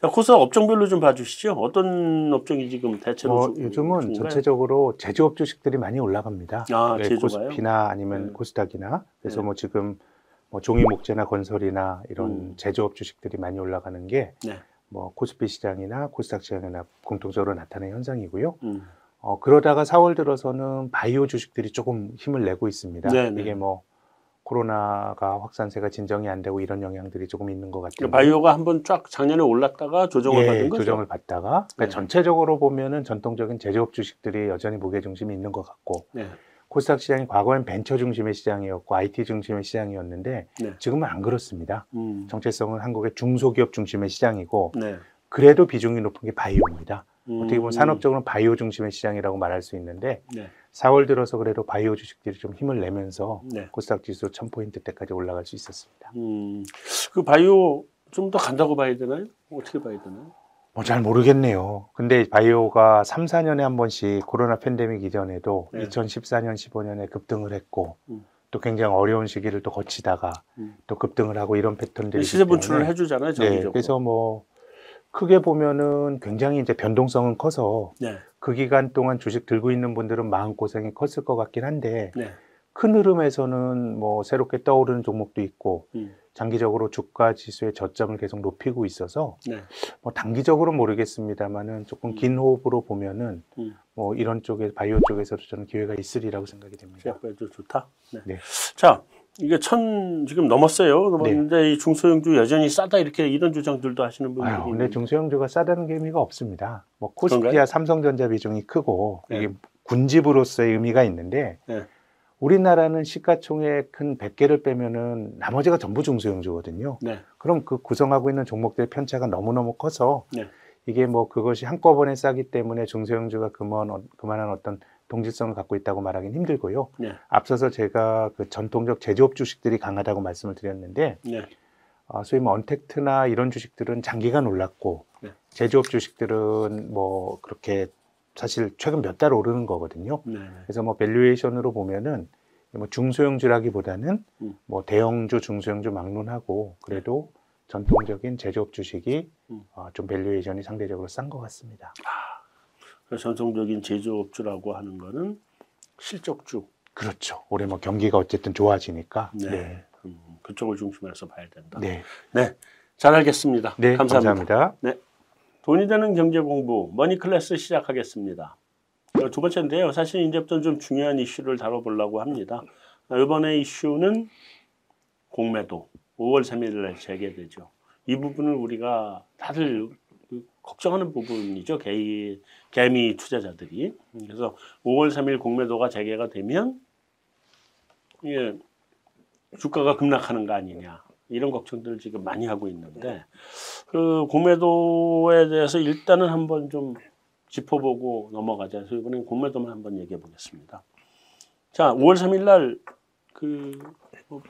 자, 코스닥 업종별로 좀 봐주시죠. 어떤 업종이 지금 대체로 뭐 주- 요즘은 중가요? 전체적으로 제조업 주식들이 많이 올라갑니다. 아, 네? 코스피나 아니면 네. 코스닥이나 그래서 네. 뭐 지금 뭐 종이 목재나 건설이나 이런 음. 제조업 주식들이 많이 올라가는 게 네. 뭐 코스피 시장이나 코스닥 시장이나 공통적으로 나타나는 현상이고요. 음. 어, 그러다가 4월 들어서는 바이오 주식들이 조금 힘을 내고 있습니다. 네, 네. 이게 뭐 코로나가 확산세가 진정이 안 되고 이런 영향들이 조금 있는 것 같아요. 그러니까 바이오가 한번 쫙 작년에 올랐다가 조정을 예, 받은 거죠. 조정을 받다가 그러니까 네. 전체적으로 보면은 전통적인 제조업 주식들이 여전히 무게 중심이 있는 것 같고 네. 코스닥 시장이 과거엔 벤처 중심의 시장이었고 IT 중심의 시장이었는데 네. 지금은 안 그렇습니다. 음. 정체성은 한국의 중소기업 중심의 시장이고 네. 그래도 비중이 높은 게 바이오입니다. 음. 어떻게 보면 산업적으로는 바이오 중심의 시장이라고 말할 수 있는데 네. 4월 들어서 그래도 바이오 주식들이 좀 힘을 내면서 네. 코스닥 지수 1000포인트 때까지 올라갈 수 있었습니다. 음. 그 바이오 좀 더 간다고 봐야 되나요? 어떻게 봐야 되나요? 뭐 잘 모르겠네요. 근데 바이오가 3, 4년에 한 번씩 코로나 팬데믹 이전에도 네. 2014년, 15년에 급등을 했고 음. 또 굉장히 어려운 시기를 또 거치다가 음. 또 급등을 하고 이런 패턴들이 시세 분출을 해주잖아요. 네, 정기적으로. 그래서 뭐 크게 보면은 굉장히 이제 변동성은 커서 네. 그 기간 동안 주식 들고 있는 분들은 마음 고생이 컸을 것 같긴 한데 네. 큰 흐름에서는 뭐 새롭게 떠오르는 종목도 있고 음. 장기적으로 주가 지수의 저점을 계속 높이고 있어서 네. 뭐 단기적으로 모르겠습니다만은 조금 음. 긴 호흡으로 보면은 음. 뭐 이런 쪽에 바이오 쪽에서도 저는 기회가 있으리라고 생각이 됩니다. 좋다. 네. 네. 자, 이게 천 지금 넘었어요. 넘었는데 네. 이 중소형주 여전히 싸다 이렇게 이런 주장들도 하시는 분들이 아유, 근데. 중소형주가 싸다는 게 의미가 없습니다. 뭐 그런가요? 코스피와 삼성전자 비중이 크고 네. 이게 군집으로서의 의미가 있는데 네. 우리나라는 시가총액 큰 100개를 빼면은 나머지가 전부 중소형주거든요. 네. 그럼 그 구성하고 있는 종목들의 편차가 너무너무 커서 네. 이게 뭐 그것이 한꺼번에 싸기 때문에 중소형주가 그만, 그만한 어떤 동질성을 갖고 있다고 말하기는 힘들고요. 네. 앞서서 제가 그 전통적 제조업 주식들이 강하다고 말씀을 드렸는데 네. 어, 소위 뭐 untact나 이런 주식들은 장기간 올랐고 네. 제조업 주식들은 뭐 그렇게 사실 최근 몇 달 오르는 거거든요. 네. 그래서 뭐 valuation으로 보면은 뭐 중소형주라기보다는 음. 뭐 대형주, 중소형주 막론하고 그래도 전통적인 제조업 주식이 음. 어, 좀 valuation이 상대적으로 싼 것 같습니다. 그래서 전통적인 제조업주라고 하는 거는 실적주. 그렇죠. 올해 뭐 경기가 어쨌든 좋아지니까. 네. 네. 음, 그쪽을 중심으로 해서 봐야 된다. 네. 네. 잘 알겠습니다. 네, 감사합니다. 감사합니다. 돈이 되는 경제 공부 머니 클래스 시작하겠습니다. 어, 두 번째인데요. 사실 이제부터 좀 중요한 이슈를 다뤄보려고 합니다. 아, 이번에 이슈는 공매도 5월 3일 날 재개되죠. 이 부분을 우리가 다들 그 걱정하는 부분이죠. 개, 개미 투자자들이. 그래서 5월 3일 공매도가 재개가 되면 이게 주가가 급락하는 거 아니냐. 이런 걱정들을 지금 많이 하고 있는데 그 공매도에 대해서 일단은 한번 좀 짚어보고 넘어가자. 그래서 이번엔 공매도만 한번 얘기해 보겠습니다. 자, 5월 3일 날 그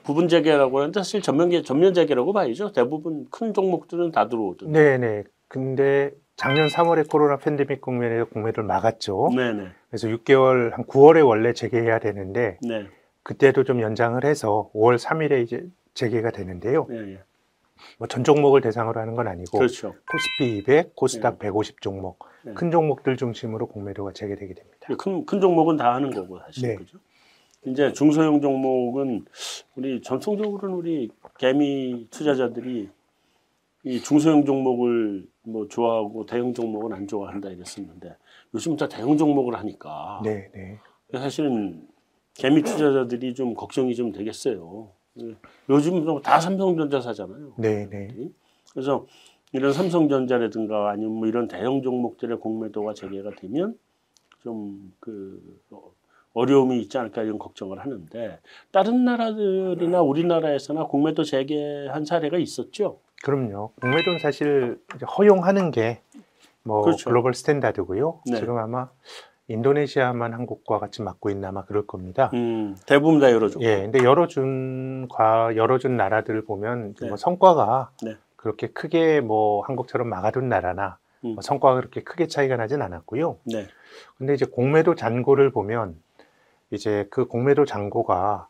부분 재개라고 하는데 사실 전면 개 전면 재개라고 봐야죠. 대부분 큰 종목들은 다 들어오던데. 네 네. 근데 작년 3월에 코로나 팬데믹 국면에서 공매도를 막았죠. 네, 네, 그래서 6개월 한 9월에 원래 재개해야 되는데 네, 그때도 좀 연장을 해서 5월 3일에 이제 재개가 되는데요. 네, 네. 뭐전 종목을 대상으로 하는 건 아니고 그렇죠. 코스피 200, 코스닥 150 종목 네. 큰 종목들 중심으로 공매도가 재개되게 됩니다. 큰, 큰 종목은 다 하는 거고 사실 네. 그죠. 이제 중소형 종목은 우리 전통적으로는 우리 개미 투자자들이 이 중소형 종목을 뭐 좋아하고 대형 종목은 안 좋아한다 이랬었는데 요즘 다 대형 종목을 하니까 네, 네. 사실은 개미 투자자들이 좀 걱정이 좀 되겠어요. 요즘 뭐다 삼성전자 사잖아요. 네, 네. 그래서 이런 삼성전자라든가 아니면 뭐 이런 대형 종목들의 공매도가 재개가 되면 좀 그 어려움이 있지 않을까 이런 걱정을 하는데 다른 나라들이나 우리나라에서나 공매도 재개한 사례가 있었죠. 그럼요. 공매도는 사실 허용하는 게뭐 그렇죠. global standard고요. 네. 지금 아마 인도네시아만 한국과 같이 막고 있나 아마 그럴 겁니다. 음, 대부분 다 열어줘. 예, 근데 열어준 과 열어준 나라들을 보면 네. 뭐 성과가 네. 그렇게 크게 뭐 한국처럼 막아둔 나라나 음. 뭐 성과가 그렇게 크게 차이가 나진 않았고요. 네, 근데 이제 공매도 잔고를 보면 이제 그 공매도 잔고가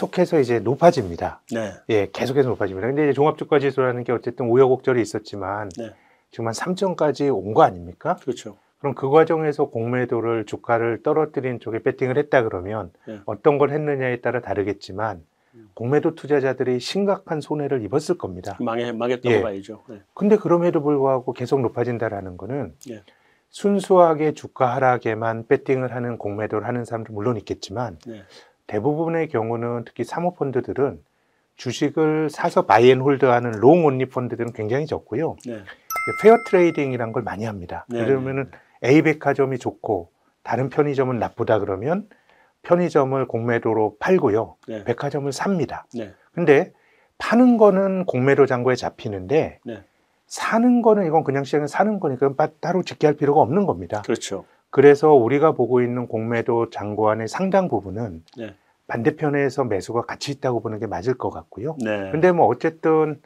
계속해서 이제 높아집니다. 네, 예, 계속해서 높아집니다. 근데 이제 종합주가지수라는 게 어쨌든 우여곡절이 있었지만 네. 지금 한 3점까지 온 거 아닙니까? 그렇죠. 그럼 그 과정에서 공매도를 주가를 떨어뜨린 쪽에 배팅을 했다 그러면 네. 어떤 걸 했느냐에 따라 다르겠지만 음. 공매도 투자자들이 심각한 손해를 입었을 겁니다. 망해 망했다고 예. 봐야죠. 네. 근데 그럼에도 불구하고 계속 높아진다라는 거는 예. 순수하게 주가 하락에만 배팅을 하는 공매도를 하는 사람도 물론 있겠지만 네. 대부분의 경우는 특히 사모펀드들은 주식을 사서 buy and hold하는 long only 펀드들은 굉장히 적고요. 네. pair trading이란 걸 많이 합니다. 네. 그러면은 A 백화점이 좋고 다른 편의점은 나쁘다 그러면 편의점을 공매도로 팔고요. 네. 백화점을 삽니다. 네. 근데 파는 거는 공매도 잔고에 잡히는데 네. 사는 거는 이건 그냥 시장에 사는 거니까 빠- 따로 집계할 필요가 없는 겁니다. 그렇죠. 그래서 우리가 보고 있는 공매도 잔고 안의 상당 부분은 네. 반대편에서 매수가 같이 있다고 보는 게 맞을 것 같고요. 네. 근데 뭐 어쨌든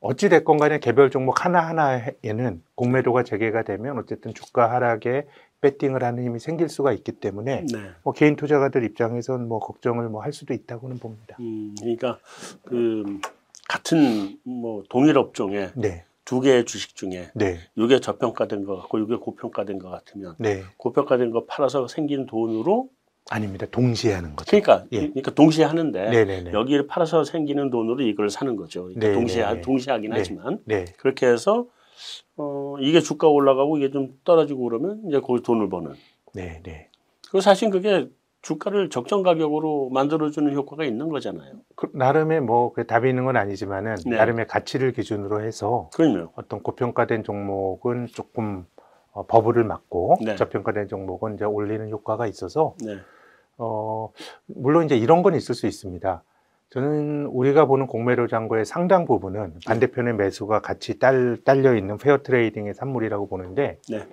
어찌 됐건 간에 개별 종목 하나하나에는 공매도가 재개가 되면 어쨌든 주가 하락에 배팅을 하는 힘이 생길 수가 있기 때문에 네. 뭐 개인 투자가들 입장에선 뭐 걱정을 뭐 할 수도 있다고는 봅니다. 음, 그러니까 그 같은 뭐 동일 업종에 네, 두 개의 주식 중에 네, 이게 저평가된 것 같고 이게 고평가된 것 같으면 네. 고평가된 거 팔아서 생긴 돈으로 아닙니다. 동시에 하는 거죠. 그러니까 예. 그러니까 동시에 하는데 네, 네, 네. 여기를 팔아서 생기는 돈으로 이걸 사는 거죠. 그러니까 네, 동시에. 동시에 하긴 네. 하지만 네, 그렇게 해서 어 이게 주가 올라가고 이게 좀 떨어지고 그러면 이제 거기 돈을 버는. 네, 네. 그 사실 그게 주가를 적정 가격으로 만들어주는 효과가 있는 거잖아요. 그 나름의 뭐 그 답이 있는 건 아니지만은 네. 나름의 가치를 기준으로 해서 그럼요. 어떤 고평가된 종목은 조금 어, 버블을 맞고 네. 저평가된 종목은 이제 올리는 효과가 있어서 네. 어, 물론 이제 이런 건 있을 수 있습니다. 저는 우리가 보는 공매도 잔고의 상당 부분은 반대편의 매수가 같이 딸, 딸려 있는 페어 트레이딩의 산물이라고 보는데 네.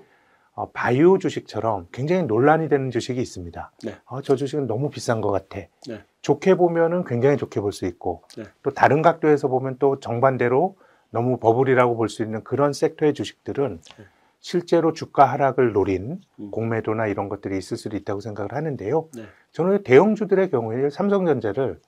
어, 바이오 주식처럼 굉장히 논란이 되는 주식이 있습니다. 네. 어, 저 주식은 너무 비싼 것 같아. 네. 좋게 보면은 굉장히 좋게 볼 수 있고 네. 또 다른 각도에서 보면 또 정반대로 너무 버블이라고 볼 수 있는 그런 섹터의 주식들은 네. 실제로 주가 하락을 노린 음. 공매도나 이런 것들이 있을 수도 있다고 생각을 하는데요. 네. 저는 대형주들의 경우에 삼성전자를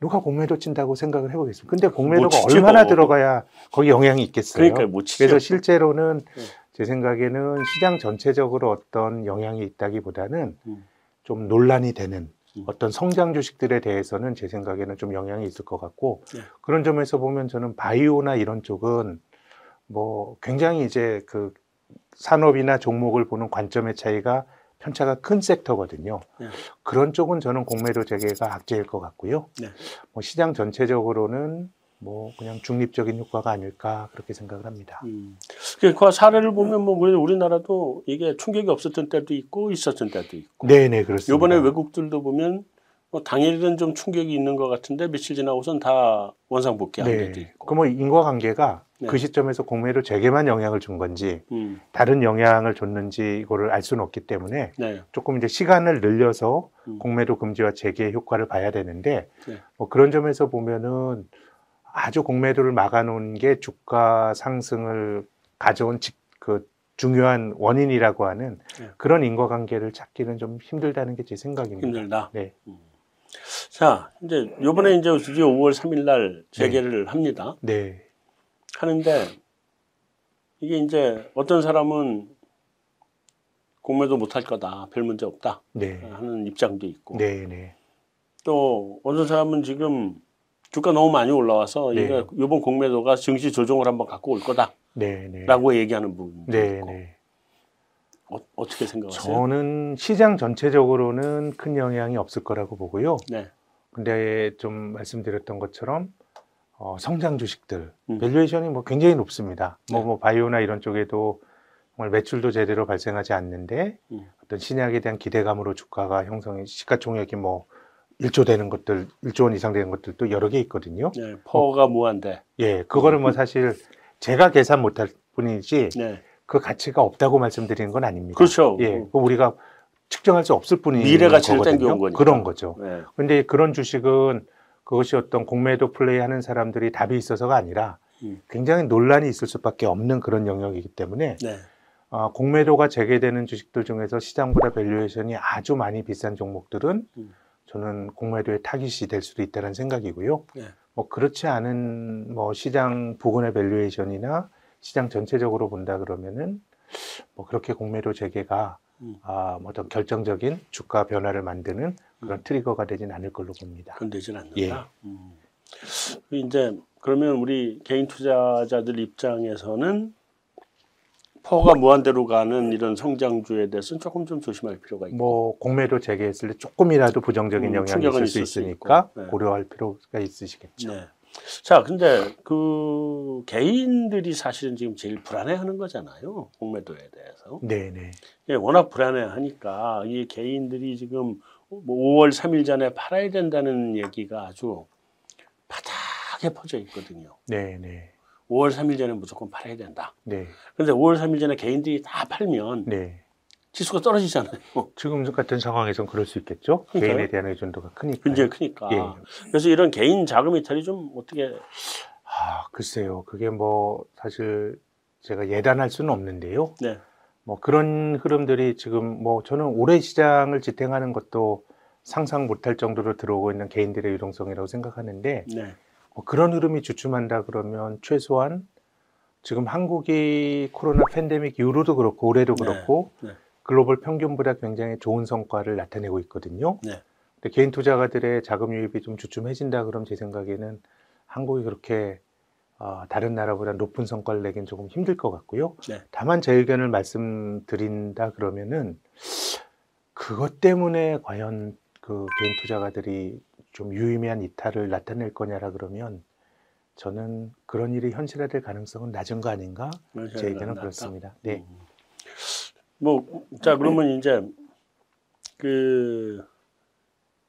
누가 공매도 친다고 생각을 해보겠습니다. 근데 공매도가. 얼마나 들어가야 거기 영향이 있겠어요. 그러니까 못 치죠. 그래서 실제로는 네. 제 생각에는 시장 전체적으로 어떤 영향이 있다기보다는 음. 좀 논란이 되는 음. 어떤 성장 주식들에 대해서는 제 생각에는 좀 영향이 있을 것 같고 네. 그런 점에서 보면 저는 바이오나 이런 쪽은 뭐 굉장히 이제 그 산업이나 종목을 보는 관점의 차이가 편차가 큰 섹터거든요. 네. 그런 쪽은 저는 공매도 재개가 악재일 것 같고요. 네. 뭐 시장 전체적으로는 뭐 그냥 중립적인 효과가 아닐까 그렇게 생각을 합니다. 음. 그 사례를 보면 뭐 우리- 우리나라도 이게 충격이 없었던 때도 있고 있었던 때도 있고. 네네 그렇습니다. 이번에 외국들도 보면 뭐 당일은 좀 충격이 있는 것 같은데 며칠 지나고선 다 원상복귀한 데도 네. 있고. 그뭐 인과관계가 네. 그 시점에서 공매도 재개만 영향을 준 건지 음. 다른 영향을 줬는지 이거를 알 수는 없기 때문에 네. 조금 이제 시간을 늘려서 음. 공매도 금지와 재개의 효과를 봐야 되는데 네. 뭐 그런 점에서 보면은 아주 공매도를 막아놓은 게 주가 상승을 가져온 직, 그 중요한 원인이라고 하는 네. 그런 인과관계를 찾기는 좀 힘들다는 게 제 생각입니다. 힘들다. 네. 자, 이제 요번에 이제 드디어 5월 3일 날 재개를 합니다. 네. 하는데 이게 이제 어떤 사람은 공매도 못할 거다. 별 문제 없다. 네. 하는 입장도 있고. 네. 네. 또 어떤 사람은 지금 주가 너무 많이 올라와서 네. 이거 이번 공매도가 증시 조정을 한번 갖고 올 거다라고 네. 네. 얘기하는 부분도 네. 있고 네. 어, 어떻게 생각하세요? 저는 시장 전체적으로는 큰 영향이 없을 거라고 보고요. 네, 근데 좀 말씀드렸던 것처럼 어, 성장 주식들 음. valuation이 뭐 굉장히 높습니다. 뭐, 네. 뭐 바이오나 이런 쪽에도 정말 매출도 제대로 발생하지 않는데 음. 어떤 신약에 대한 기대감으로 주가가 형성이 시가총액이 뭐 1조 되는 것들, 1조 원 이상 되는 것들도 여러 개 있거든요. 네, PER가 무한대. 예, 그거를 뭐 사실 제가 계산 못할 뿐이지 네. 그 가치가 없다고 말씀드리는 건 아닙니다. 그렇죠. 예, 그 우리가 측정할 수 없을 뿐이 미래 가치를 땡겨온 거니까. 그런 거죠. 네. 근데 그런 주식은 그것이 어떤 공매도 플레이하는 사람들이 답이 있어서가 아니라 음. 굉장히 논란이 있을 수밖에 없는 그런 영역이기 때문에 네. 어, 공매도가 재개되는 주식들 중에서 시장보다 valuation이 아주 많이 비싼 종목들은 음. 저는 공매도의 타깃이 될 수도 있다는 생각이고요. 네. 뭐 그렇지 않은 뭐 시장 부근의 valuation이나 시장 전체적으로 본다 그러면은 뭐 그렇게 공매도 재개가 음. 아, 뭐 어떤 결정적인 주가 변화를 만드는 그런 trigger가 되진 않을 걸로 봅니다. 건들진 않는다. 예. 음. 이제 그러면 우리 개인 투자자들 입장에서는 PER가 무한대로 가는 이런 성장주에 대해서는 조금 좀 조심할 필요가 있고. 뭐 공매도 재개했을 때 조금이라도 부정적인 음, 영향이 있을 수 있으니까. 네. 고려할 필요가 있으시겠죠. 네. 자, 근데 그 개인들이 사실은 지금 제일 불안해하는 거잖아요. 공매도에 대해서. 네, 네. 예, 워낙 불안해하니까 이 개인들이 지금 뭐 5월 3일 전에 팔아야 된다는 얘기가 아주 바닥에 퍼져 있거든요. 네, 네. 5월 3일 전에 무조건 팔아야 된다. 네. 근데 5월 3일 전에 개인들이 다 팔면 네. 지수가 떨어지잖아요. 지금 같은 상황에선 그럴 수 있겠죠. 그러니까요. 개인에 대한 의존도가 크니까. 굉장히 크니까. 예. 그래서 이런 개인 자금 이탈이 좀 어떻게 아, 글쎄요. 그게 뭐 사실 제가 예단할 수는 없는데요. 네. 뭐 그런 흐름들이 지금 뭐 저는 올해 시장을 지탱하는 것도 상상 못할 정도로 들어오고 있는 개인들의 유동성이라고 생각하는데 네. 뭐 그런 흐름이 주춤한다 그러면 최소한 지금 한국이 코로나 팬데믹 이후로도 그렇고 올해도 네, 그렇고 네. 글로벌 평균보다 굉장히 좋은 성과를 나타내고 있거든요. 네. 근데 개인 투자가들의 자금 유입이 좀 주춤해진다 그럼 제 생각에는 한국이 그렇게 어, 다른 나라보다 높은 성과를 내긴 조금 힘들 것 같고요. 네. 다만 제 의견을 말씀드린다 그러면은 그것 때문에 과연 그 개인 투자가들이 좀 유의미한 이탈을 나타낼 거냐라 그러면 저는 그런 일이 현실화될 가능성은 낮은 거 아닌가? 제 의견은 낫다. 그렇습니다. 네. 음. 뭐, 자, 그러면 이제, 그,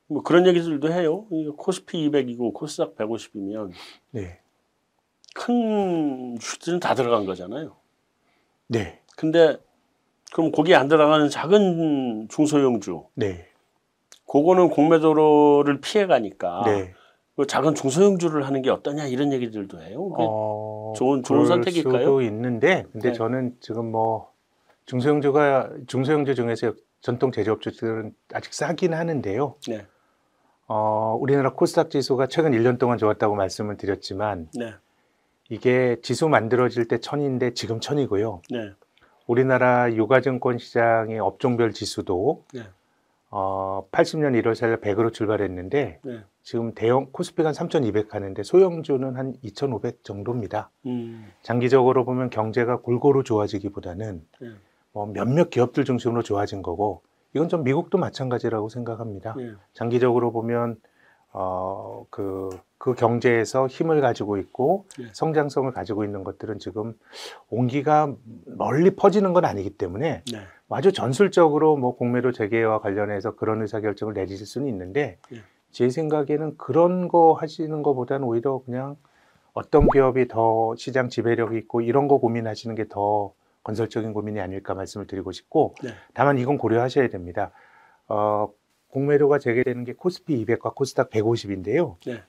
뭐 그런 얘기들도 해요. 코스피 200이고 코스닥 150이면 네. 큰 주들은 다 들어간 거잖아요. 네. 근데 그럼 거기에 안 들어가는 작은 중소형주, 네. 그거는 공매도를 피해 가니까 네. 그 작은 중소형주를 하는 게 어떠냐 이런 얘기들도 해요. 어, 좋은- 좋은 선택일까요? 수도 있는데, 근데 네. 저는 지금 뭐 중소형주가 중소형주 중에서 전통 제조업주들은 아직 싸긴 하는데요. 네, 어, 우리나라 코스닥 지수가 최근 1년 동안 좋았다고 말씀을 드렸지만 네, 이게 지수 만들어질 때 천인데 지금 천이고요. 네, 우리나라 유가증권 시장의 업종별 지수도 네. 어, 80년 1월 4일 100으로 출발했는데 네. 지금 대형 코스피가 한 3,200 하는데 소형주는 한 2,500 정도입니다. 음, 장기적으로 보면 경제가 골고루 좋아지기보다는 네. 뭐 몇몇 기업들 중심으로 좋아진 거고 이건 좀 미국도 마찬가지라고 생각합니다. 네, 장기적으로 보면 어, 그, 그 경제에서 힘을 가지고 있고 네. 성장성을 가지고 있는 것들은 지금 온기가 멀리 퍼지는 건 아니기 때문에 네, 아주 전술적으로 뭐 공매도 재개와 관련해서 그런 의사결정을 내리실 수는 있는데 네. 제 생각에는 그런 거 하시는 것보다는 오히려 그냥 어떤 기업이 더 시장 지배력이 있고 이런 거 고민하시는 게 더 건설적인 고민이 아닐까 말씀을 드리고 싶고 네. 다만 이건 고려하셔야 됩니다. 어, 공매도가 재개되는 게 코스피 200과 코스닥 150인데요. 네.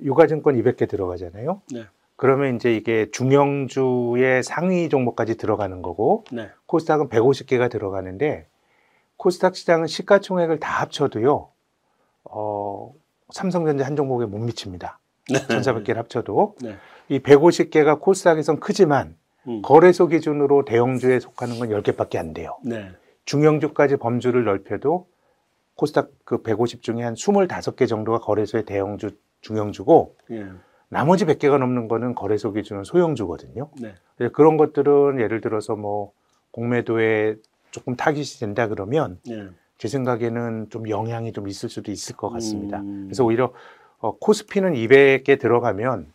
유가증권 200개 들어가잖아요. 네. 그러면 이제 이게 중형주의 상위 종목까지 들어가는 거고 네, 코스닥은 150개가 들어가는데 코스닥 시장은 시가총액을 다 합쳐도요. 어, 삼성전자 한 종목에 못 미칩니다. 1,400개를 합쳐도 네. 이 150개가 코스닥에선 크지만 음, 거래소 기준으로 대형주에 속하는 건 10개밖에 안 돼요. 네, 중형주까지 범주를 넓혀도 코스닥 그 150 중에 한 25개 정도가 거래소의 대형주, 중형주고 예, 나머지 100개가 넘는 거는 거래소 기준은 소형주거든요. 네, 그런 것들은 예를 들어서 뭐 공매도에 조금 타깃이 된다 그러면 네, 제 생각에는 좀 영향이 좀 있을 수도 있을 것 같습니다. 음. 그래서 오히려 어, 코스피는 200에 들어가면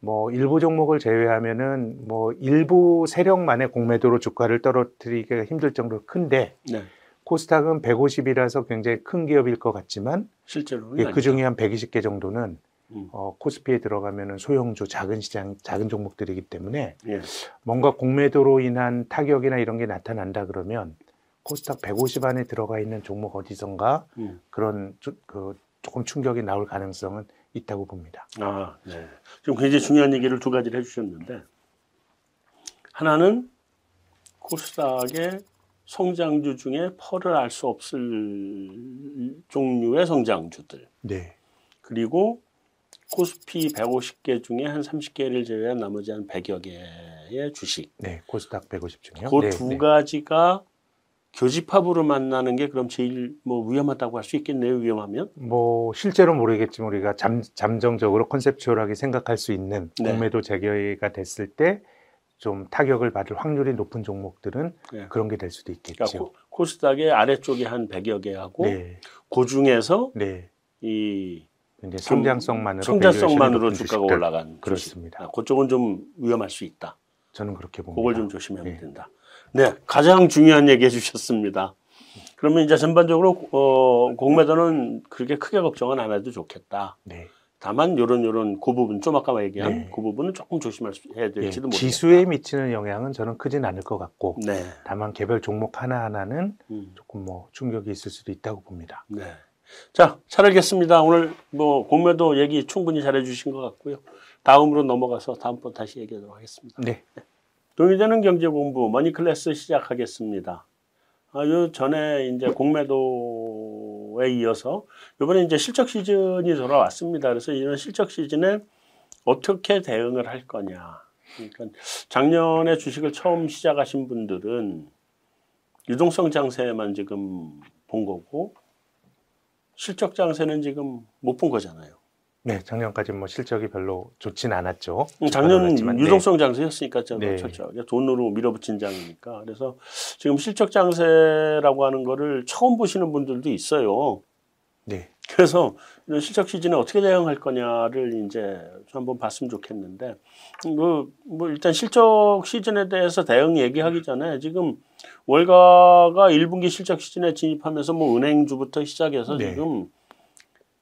뭐 일부 종목을 제외하면은 뭐 일부 세력만의 공매도로 주가를 떨어뜨리기가 힘들 정도로 큰데 네. 코스닥은 150이라서 굉장히 큰 기업일 것 같지만 실제로는 예. 그 중에 한 120개 정도는 음. 어, 코스피에 들어가면은 소형주 작은 시장 작은 종목들이기 때문에 예. 뭔가 공매도로 인한 타격이나 이런 게 나타난다 그러면 코스닥 150 안에 들어가 있는 종목 어디선가 음. 그런 주- 그 조금 충격이 나올 가능성은 있다고 봅니다. 아, 네. 지금 굉장히 중요한 얘기를 두 가지를 해주셨는데 하나는 코스닥의 성장주 중에 펄을 알 수 없을 종류의 성장주들 네, 그리고 코스피 150개 중에 한 30개를 제외한 나머지 한 100여 개의 주식 네, 코스닥 150 중요. 그 네, 두 네. 가지가 교집합으로 만나는 게 그럼 제일 뭐 위험하다고 할 수 있겠네요 위험하면 뭐 실제로 모르겠지만 우리가 잠, 잠정적으로 컨셉추얼하게 생각할 수 있는 네. 공매도 재개가 됐을 때 좀 타격을 받을 확률이 높은 종목들은 네. 그런 게 될 수도 그러니까 있겠죠. 코, 코스닥의 아래쪽에 한 100여 개하고 네, 그 중에서 네. 이 이제 성장성만으로 성장성만으로 주가가 주식들. 올라간 주식. 그렇습니다. 아, 그쪽은 좀 위험할 수 있다. 저는 그렇게 봅니다. 그걸 좀 조심하면 네. 된다. 네, 가장 중요한 얘기 해 주셨습니다. 그러면 이제 전반적으로 어, 공매도는 그렇게 크게 걱정은 안 해도 좋겠다. 네. 다만 요런 요런 그 부분 좀 아까 얘기한 네. 그 부분은 조금 조심해야 예, 될지도 모르겠다. 지수에 미치는 영향은 저는 크진 않을 것 같고 네. 다만 개별 종목 하나 하나는 음, 조금 뭐 충격이 있을 수도 있다고 봅니다. 네. 자, 잘 알겠습니다. 오늘 뭐 공매도 얘기 충분히 잘해 주신 것 같고요. 다음으로 넘어가서 다음번 다시 얘기하도록 하겠습니다. 네, 동의되는 경제 공부 머니 클래스 시작하겠습니다. 아, 요 전에 이제 공매도에 이어서 이번에 이제 실적 시즌이 돌아왔습니다. 그래서 이런 실적 시즌에 어떻게 대응을 할 거냐. 그러니까 작년에 주식을 처음 시작하신 분들은 유동성 장세만 지금 본 거고 실적 장세는 지금 못 본 거잖아요. 네, 작년까지 뭐 실적이 별로 좋진 않았죠. 음, 작년 네. 유동성 장세였으니까 좀 네. 그렇죠. 돈으로 밀어붙인 장이니까. 그래서 지금 실적 장세라고 하는 거를 처음 보시는 분들도 있어요. 네, 그래서 이런 실적 시즌에 어떻게 대응할 거냐를 이제 좀 한번 봤으면 좋겠는데, 그, 뭐 일단 실적 시즌에 대해서 대응 얘기하기 전에 지금 월가가 1분기 실적 시즌에 진입하면서 뭐 은행주부터 시작해서 네. 지금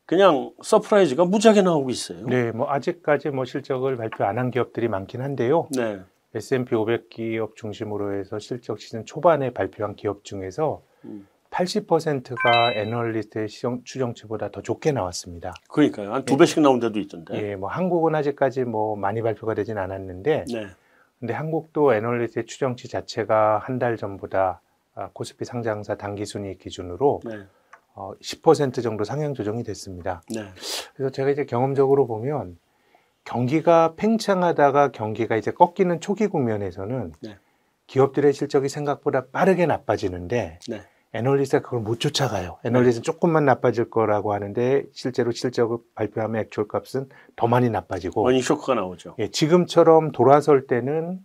그냥 surprise가 무지하게 나오고 있어요. 네, 뭐 아직까지 뭐 실적을 발표 안 한 기업들이 많긴 한데요. 네. S&P 500 기업 중심으로 해서 실적 시즌 초반에 발표한 기업 중에서 음. 80%가 애널리스트의 시정, 추정치보다 더 좋게 나왔습니다. 그러니까요. 한 두 배씩 나온 데도 있던데. 예, 뭐 한국은 아직까지 뭐 많이 발표가 되진 않았는데, 네. 근데 한국도 애널리스트의 추정치 자체가 한 달 전보다 아, 코스피 상장사 단기 순위 기준으로 네. 어, 10% 정도 상향 조정이 됐습니다. 네. 그래서 제가 이제 경험적으로 보면 경기가 팽창하다가 경기가 이제 꺾이는 초기 국면에서는 네. 기업들의 실적이 생각보다 빠르게 나빠지는데 네. 애널리스트가 그걸 못 쫓아가요. 애널리스트는 조금만 나빠질 거라고 하는데 실제로 실적을 발표하면 actual 값은 더 많이 나빠지고 원인 쇼크가 나오죠. 예, 지금처럼 돌아설 때는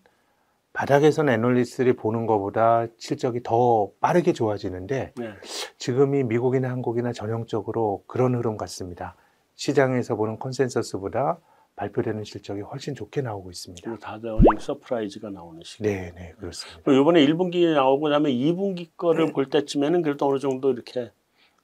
바닥에서는 애널리스트들이 보는 것보다 실적이 더 빠르게 좋아지는데 네. 지금이 미국이나 한국이나 전형적으로 그런 흐름 같습니다. 시장에서 보는 consensus보다 발표되는 실적이 훨씬 좋게 나오고 있습니다. earning surprise가 나오는 시기. 네, 네, 그렇습니다. 이번에 1분기 나오고 나면 2분기 거를 볼 때쯤에는 그래도 어느 정도 이렇게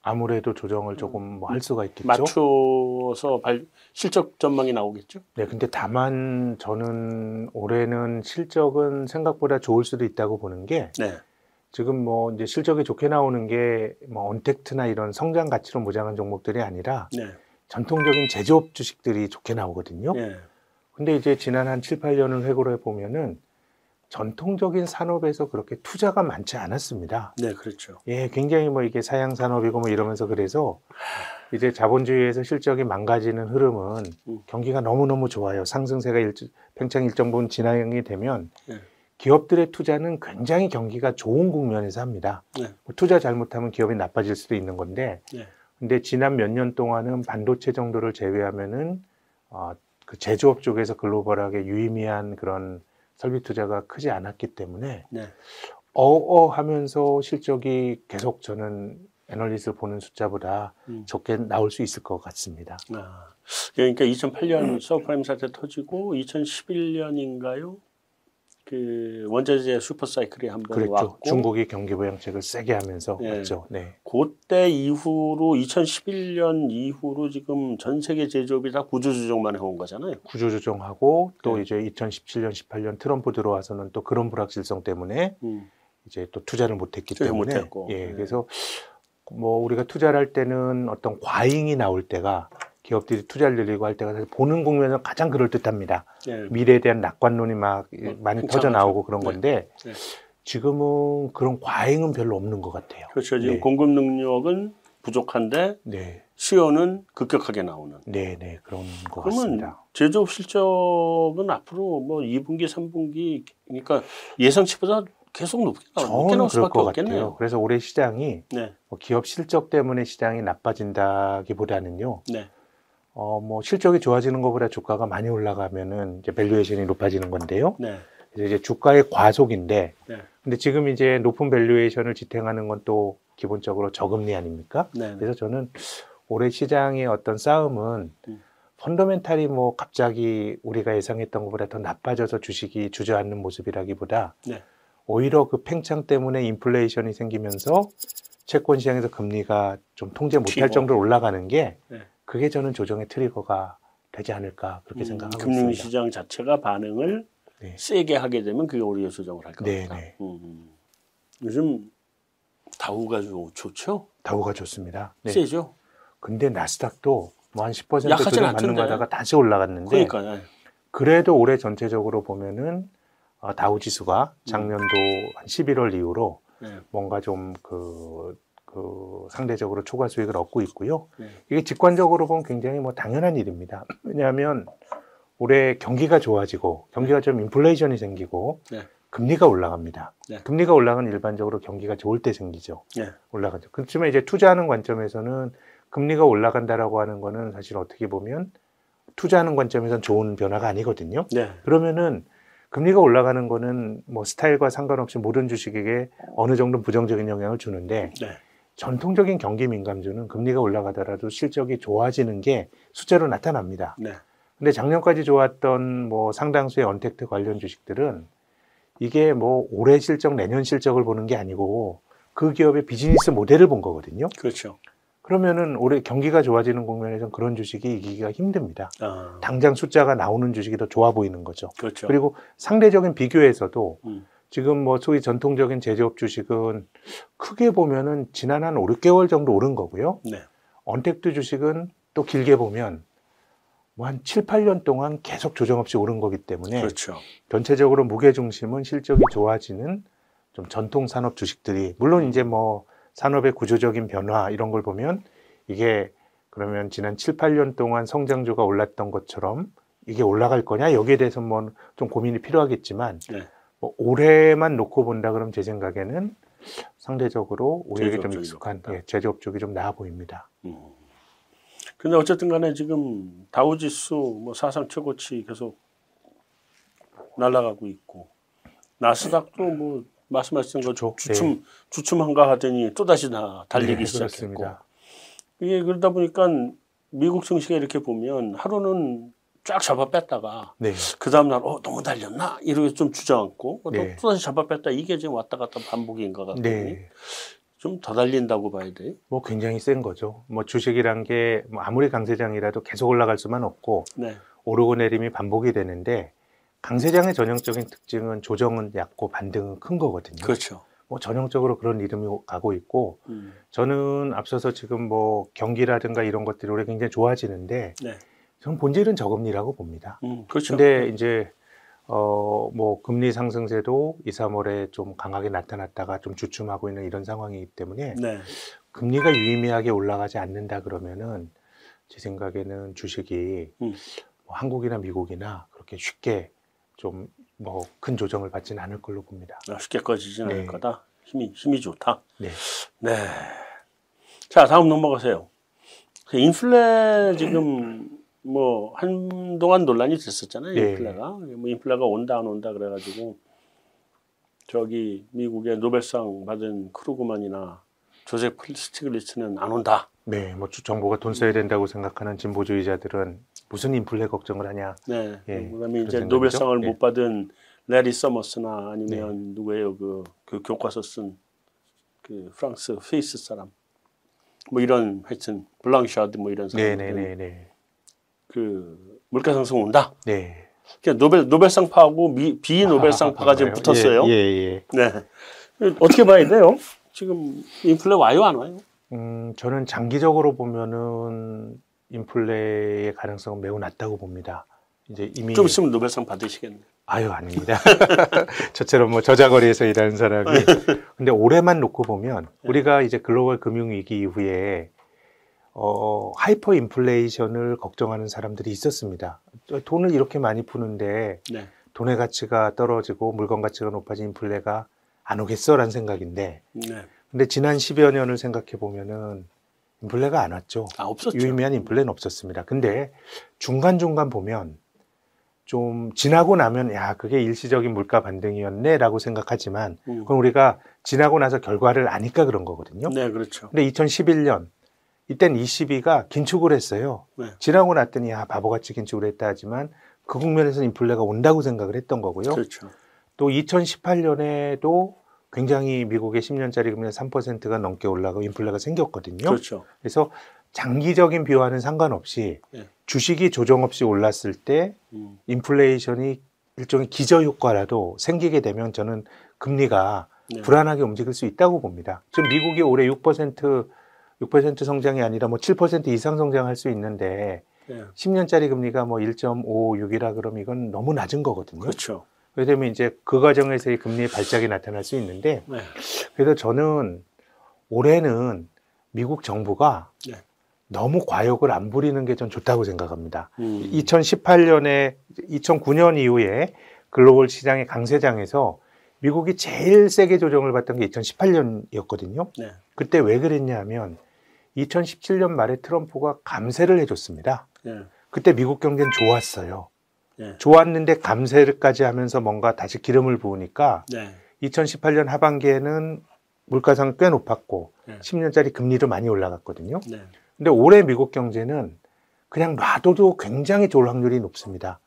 아무래도 조정을 조금 뭐 할 수가 있겠죠. 맞춰서 발, 실적 전망이 나오겠죠. 네, 근데 다만 저는 올해는 실적은 생각보다 좋을 수도 있다고 보는 게 네. 지금 뭐 이제 실적이 좋게 나오는 게 뭐 언택트나 이런 성장 가치로 모장한 종목들이 아니라 네. 전통적인 제조업 주식들이 좋게 나오거든요. 네. 근데 이제 지난 한 7, 8년을 회고를 해보면은 전통적인 산업에서 그렇게 투자가 많지 않았습니다. 네, 그렇죠. 예, 굉장히 뭐 이게 사양 산업이고 뭐 이러면서 그래서 이제 자본주의에서 실적이 망가지는 흐름은 음. 경기가 너무너무 좋아요. 상승세가 일, 팽창 일정 부분 진행이 되면 네. 기업들의 투자는 굉장히 경기가 좋은 국면에서 합니다. 네. 뭐 투자 잘못하면 기업이 나빠질 수도 있는 건데 네. 근데 지난 몇 년 동안은 반도체 정도를 제외하면은 어, 그 제조업 쪽에서 글로벌하게 유의미한 그런 설비 투자가 크지 않았기 때문에 네. 어어 하면서 실적이 계속 저는 애널리스트 보는 숫자보다 음. 적게 나올 수 있을 것 같습니다. 아, 그러니까 2008년 서브프라임 사태 터지고 2011년인가요? 그 원자재 슈퍼사이클이 한번 그랬죠. 왔고 중국이 경기 부양책을 세게 하면서 예. 왔죠. 네. 그때 이후로 2011년 이후로 지금 전 세계 제조업이 다 구조조정만 해온 거잖아요. 구조 조정하고 또 네. 이제 2017년, 18년 트럼프 들어와서는 또 그런 불확실성 때문에 음. 이제 또 투자를 못했기 때문에 못했고. 예, 네. 그래서 뭐 우리가 투자를 할 때는 어떤 과잉이 나올 때가 기업들이 투자를 늘리고 할 때가 사실 보는 국면에서 가장 그럴 듯합니다. 예. 미래에 대한 낙관론이 막 뭐, 많이 팽창하죠. 터져 나오고 그런 네. 건데 네. 지금은 그런 과잉은 별로 없는 것 같아요. 그렇죠. 지금 네. 공급 능력은 부족한데 네, 수요는 급격하게 나오는. 네, 네 그런 것 같습니다. 제조업 실적은 앞으로 뭐 2분기, 3분기 그러니까 예상치보다 계속 높게 나올, 수밖에 것 없겠네요. 그래서 올해 시장이 네, 뭐 기업 실적 때문에 시장이 나빠진다기보다는요. 네, 어, 뭐 실적이 좋아지는 것보다 주가가 많이 올라가면은 이제 valuation이 높아지는 건데요. 네, 이제 주가의 과속인데, 네. 근데 지금 이제 높은 valuation을 지탱하는 건 또 기본적으로 저금리 아닙니까? 네, 네. 그래서 저는 올해 시장의 어떤 싸움은 음. fundamental이 뭐 갑자기 우리가 예상했던 것보다 더 나빠져서 주식이 주저앉는 모습이라기보다 네. 오히려 그 팽창 때문에 인플레이션이 생기면서 채권 시장에서 금리가 좀 통제 못할. 정도로 올라가는 게 네. 그게 저는 조정의 트리거가 되지 않을까 그렇게 음, 생각하고 금융 있습니다. 시장 자체가 반응을 네. 세게 하게 되면 그게 오히려 조정을 할것 네. 네. 음. 요즘 다우가 좀 좋죠? 다우가 좋습니다. 네. 세죠? 근데 나스닥도 뭐 한 10% 약하진 조정 받는. 거다가 다시 올라갔는데 그러니까 요 그래도 올해 전체적으로 보면은 어, 다우 지수가 작년도 한 11월 이후로 네, 뭔가 좀 그 그 상대적으로 초과 수익을 얻고 있고요. 네. 이게 직관적으로 보면 굉장히 뭐 당연한 일입니다. 왜냐하면 올해 경기가 좋아지고 경기가 좀 인플레이션이 생기고 네. 금리가 올라갑니다. 네. 금리가 올라가는 일반적으로 경기가 좋을 때 생기죠. 네. 올라가죠. 그렇지만 이제 투자하는 관점에서는 금리가 올라간다라고 하는 거는 사실 어떻게 보면 투자하는 관점에서는 좋은 변화가 아니거든요. 네, 그러면은 금리가 올라가는 거는 뭐 스타일과 상관없이 모든 주식에게 어느 정도 부정적인 영향을 주는데 네, 전통적인 경기 민감주는 금리가 올라가더라도 실적이 좋아지는 게 숫자로 나타납니다. 네, 근데 작년까지 좋았던 뭐 상당수의 언택트 관련 주식들은 이게 뭐 올해 실적, 내년 실적을 보는 게 아니고 그 기업의 비즈니스 모델을 본 거거든요. 그렇죠. 그러면은 올해 경기가 좋아지는 국면에선 그런 주식이 이기기가 힘듭니다. 아, 당장 숫자가 나오는 주식이 더 좋아 보이는 거죠. 그렇죠. 그리고 상대적인 비교에서도 음. 지금 뭐 소위 전통적인 제조업 주식은 크게 보면은 지난 한 5, 6개월 정도 오른 거고요. 네, 언택트 주식은 또 길게 보면 뭐 한 7, 8년 동안 계속 조정 없이 오른 거기 때문에 그렇죠. 전체적으로 무게 중심은 실적이 좋아지는 좀 전통 산업 주식들이 물론 이제 뭐 산업의 구조적인 변화 이런 걸 보면 이게 그러면 지난 7, 8년 동안 성장주가 올랐던 것처럼 이게 올라갈 거냐 여기에 대해서 뭐 좀 고민이 필요하겠지만 네. 뭐 올해만 놓고 본다 그러면 제 생각에는 상대적으로 우리에게 좀 익숙한. 예, 제조업 쪽이 좀 나아 보입니다. 음. 근데 어쨌든 간에 지금 다우지수 뭐 사상 최고치 계속 날아가고 있고 나스닥도 뭐 말씀하신 거 좋죠. 주춤 주춤한가 하더니 또 다시 다 달리기 네, 시작했고 그렇습니다. 이게 그러다 보니까 미국 증시가 이렇게 보면 하루는 쫙 잡아 뺐다가 네. 그 다음날 어 너무 달렸나 이렇게 좀 주저앉고 또- 네. 또 다시 잡아 뺐다 이게 지금 왔다 갔다 반복인 것 같더니 네. 좀더 달린다고 봐야 돼요. 뭐 굉장히 센 거죠. 뭐 주식이란 게 뭐 아무리 강세장이라도 계속 올라갈 수만 없고 네, 오르고 내림이 반복이 되는데 강세장의 전형적인 특징은 조정은 얕고 반등은 큰 거거든요. 그렇죠. 뭐 전형적으로 그런 이름이 가고 있고 음. 저는 앞서서 지금 뭐 경기라든가 이런 것들이 올해 굉장히 좋아지는데 네, 저는 본질은 저금리라고 봅니다. 음, 그렇죠. 근데 이제 어 뭐 금리 상승세도 2, 3월에 좀 강하게 나타났다가 좀 주춤하고 있는 이런 상황이기 때문에 네, 금리가 유의미하게 올라가지 않는다 그러면은 제 생각에는 주식이 음. 뭐 한국이나 미국이나 그렇게 쉽게 좀 뭐 큰 조정을 받지는 않을 걸로 봅니다. 아, 쉽게 꺼지지는 않을 네. 거다. 힘이 힘이 좋다. 네. 네. 자 다음 넘어가세요. 그 인플레 지금 뭐 한동안 논란이 됐었잖아요. 네. 인플레가 뭐 인플레가 온다 안 온다 그래가지고 저기 미국의 노벨상 받은 크루그만이나 조셉 스티글리츠는 안 온다. 네, 뭐 주- 정부가 돈 써야 된다고 생각하는 진보주의자들은 무슨 인플레 걱정을 하냐. 네. 예, 그다음에 이제 그런 노벨상을 생각이죠. 예. 못 받은 래리 서머스나 아니면 누구예요? 그, 그 교과서 쓴 그 프랑스 베이스 사람. 뭐 이런 하여튼 블랑샤드 뭐 이런 사람. 네, 네, 네, 네. 그 물가 상승 온다. 네. 그냥 노벨 노벨상파하고 미, 비노벨상파가 지금 붙었어요. 예, 예, 예. 네. 어떻게 봐야 돼요? 지금 인플레 와요 안 와요? 음, 저는 장기적으로 보면은 인플레의 가능성은 매우 낮다고 봅니다. 이제 이미 좀 있으면 노벨상 받으시겠네. 아유 아닙니다. 저처럼 뭐 저자거리에서 일하는 사람이 근데 올해만 놓고 보면 우리가 이제 글로벌 금융 위기 이후에 어, 하이퍼 인플레이션을 걱정하는 사람들이 있었습니다. 돈을 이렇게 많이 푸는데 네. 돈의 가치가 떨어지고 물건 가치가 높아진 인플레가 안 오겠어라는 생각인데 네. 근데 지난 10여 년을 생각해 보면은 인플레가 안 왔죠. 아 없었죠. 유의미한 인플레는 없었습니다. 근데 중간중간 보면 좀 지나고 나면 야 그게 일시적인 물가 반등이었네라고 생각하지만 음. 그건 우리가 지나고 나서 결과를 아니까 그런 거거든요. 네, 그렇죠. 근데 2011년 이땐 22가 긴축을 했어요. 네. 지나고 났더니 야 바보같이 긴축을 했다 하지만 그 국면에서 인플레가 온다고 생각을 했던 거고요. 그렇죠. 또 2018년에도 굉장히 미국의 10년짜리 금리 3%가 넘게 올라가고 인플레가 생겼거든요. 그렇죠. 그래서 장기적인 비화는 상관없이 네. 주식이 조정 없이 올랐을 때 음. 인플레이션이 일종의 기저 효과라도 생기게 되면 저는 금리가 네. 불안하게 움직일 수 있다고 봅니다. 지금 미국이 올해 6% 6% 성장이 아니라 뭐 7% 이상 성장할 수 있는데 네. 10년짜리 금리가 뭐 1.56이라 그러면 이건 너무 낮은 거거든요. 그렇죠. 되면 이제 그 과정에서의 금리의 발작이 나타날 수 있는데 네. 그래서 저는 올해는 미국 정부가 네. 너무 과욕을 안 부리는 게 전 좋다고 생각합니다. 음. 2018년에 2009년 이후에 글로벌 시장의 강세장에서 미국이 제일 세게 조정을 받던 게 2018년이었거든요. 네. 그때 왜 그랬냐 하면 2017년 말에 트럼프가 감세를 해줬습니다. 네. 그때 미국 경제는 좋았어요. 네. 좋았는데 감세까지 하면서 뭔가 다시 기름을 부으니까 네. 2018년 하반기에는 물가상 꽤 높았고 네. 10년짜리 금리도 많이 올라갔거든요. 네. 근데 올해 미국 경제는 그냥 놔둬도 굉장히 좋을 확률이 높습니다.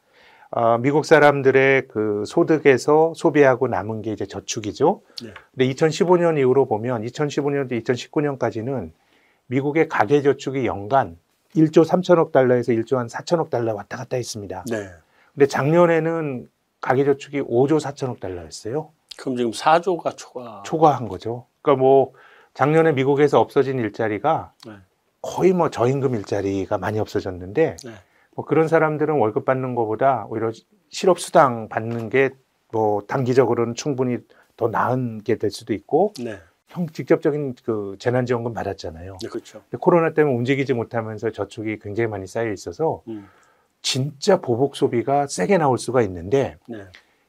아, 미국 사람들의 그 소득에서 소비하고 남은 게 이제 저축이죠. 네. 근데 2015년 이후로 보면 2015년도 2019년까지는 미국의 가계 저축이 연간 1조 3천억 달러에서 1조 한 4천억 달러 왔다 갔다 했습니다. 네. 근데 작년에는 가계 저축이 5조 4천억 달러였어요. 그럼 지금 4조가 초과. 초과한 거죠. 그러니까 뭐 작년에 미국에서 없어진 일자리가 네. 거의 뭐 저임금 일자리가 많이 없어졌는데 네. 뭐 그런 사람들은 월급 받는 것보다 오히려 실업 수당 받는 게 뭐 단기적으로는 충분히 더 나은 게 될 수도 있고 네. 형 직접적인 그 재난지원금 받았잖아요. 네. 그렇죠. 코로나 때문에 움직이지 못하면서 저축이 굉장히 많이 쌓여 있어서 음. 진짜 보복 소비가 세게 나올 수가 있는데 네.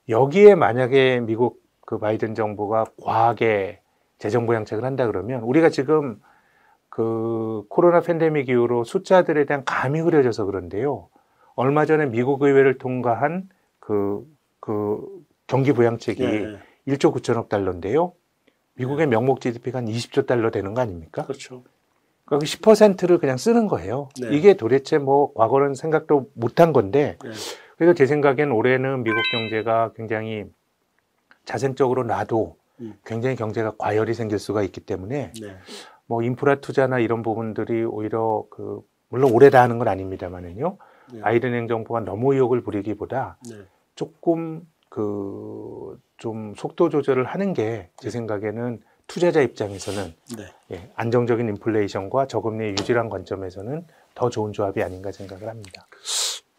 여기에 만약에 미국 그 바이든 정부가 과하게 재정 부양책을 한다 그러면 우리가 지금 그 코로나 팬데믹 이후로 숫자들에 대한 감이 흐려져서 그런데요. 얼마 전에 미국 의회를 통과한 그, 그 경기 부양책이 네. 1조 9천억 달러인데요. 미국의 명목 GDP가 한 20조 달러 되는 거 아닙니까? 그렇죠. 그러니까 10%를 그냥 쓰는 거예요. 네. 이게 도대체 뭐 과거는 생각도 못한 건데 네. 그래서 제 생각엔 올해는 미국 경제가 굉장히 자생적으로 놔도 음. 굉장히 경제가 과열이 생길 수가 있기 때문에 네. 뭐 인프라 투자나 이런 부분들이 오히려 그 물론 올해 다 하는 건 아닙니다만은요. 네. 바이든 행정부가 너무 의욕을 부리기보다 네. 조금 그 좀 속도 조절을 하는 게 제 생각에는 투자자 입장에서는 네. 예, 안정적인 인플레이션과 저금리 유지란 관점에서는 더 좋은 조합이 아닌가 생각을 합니다.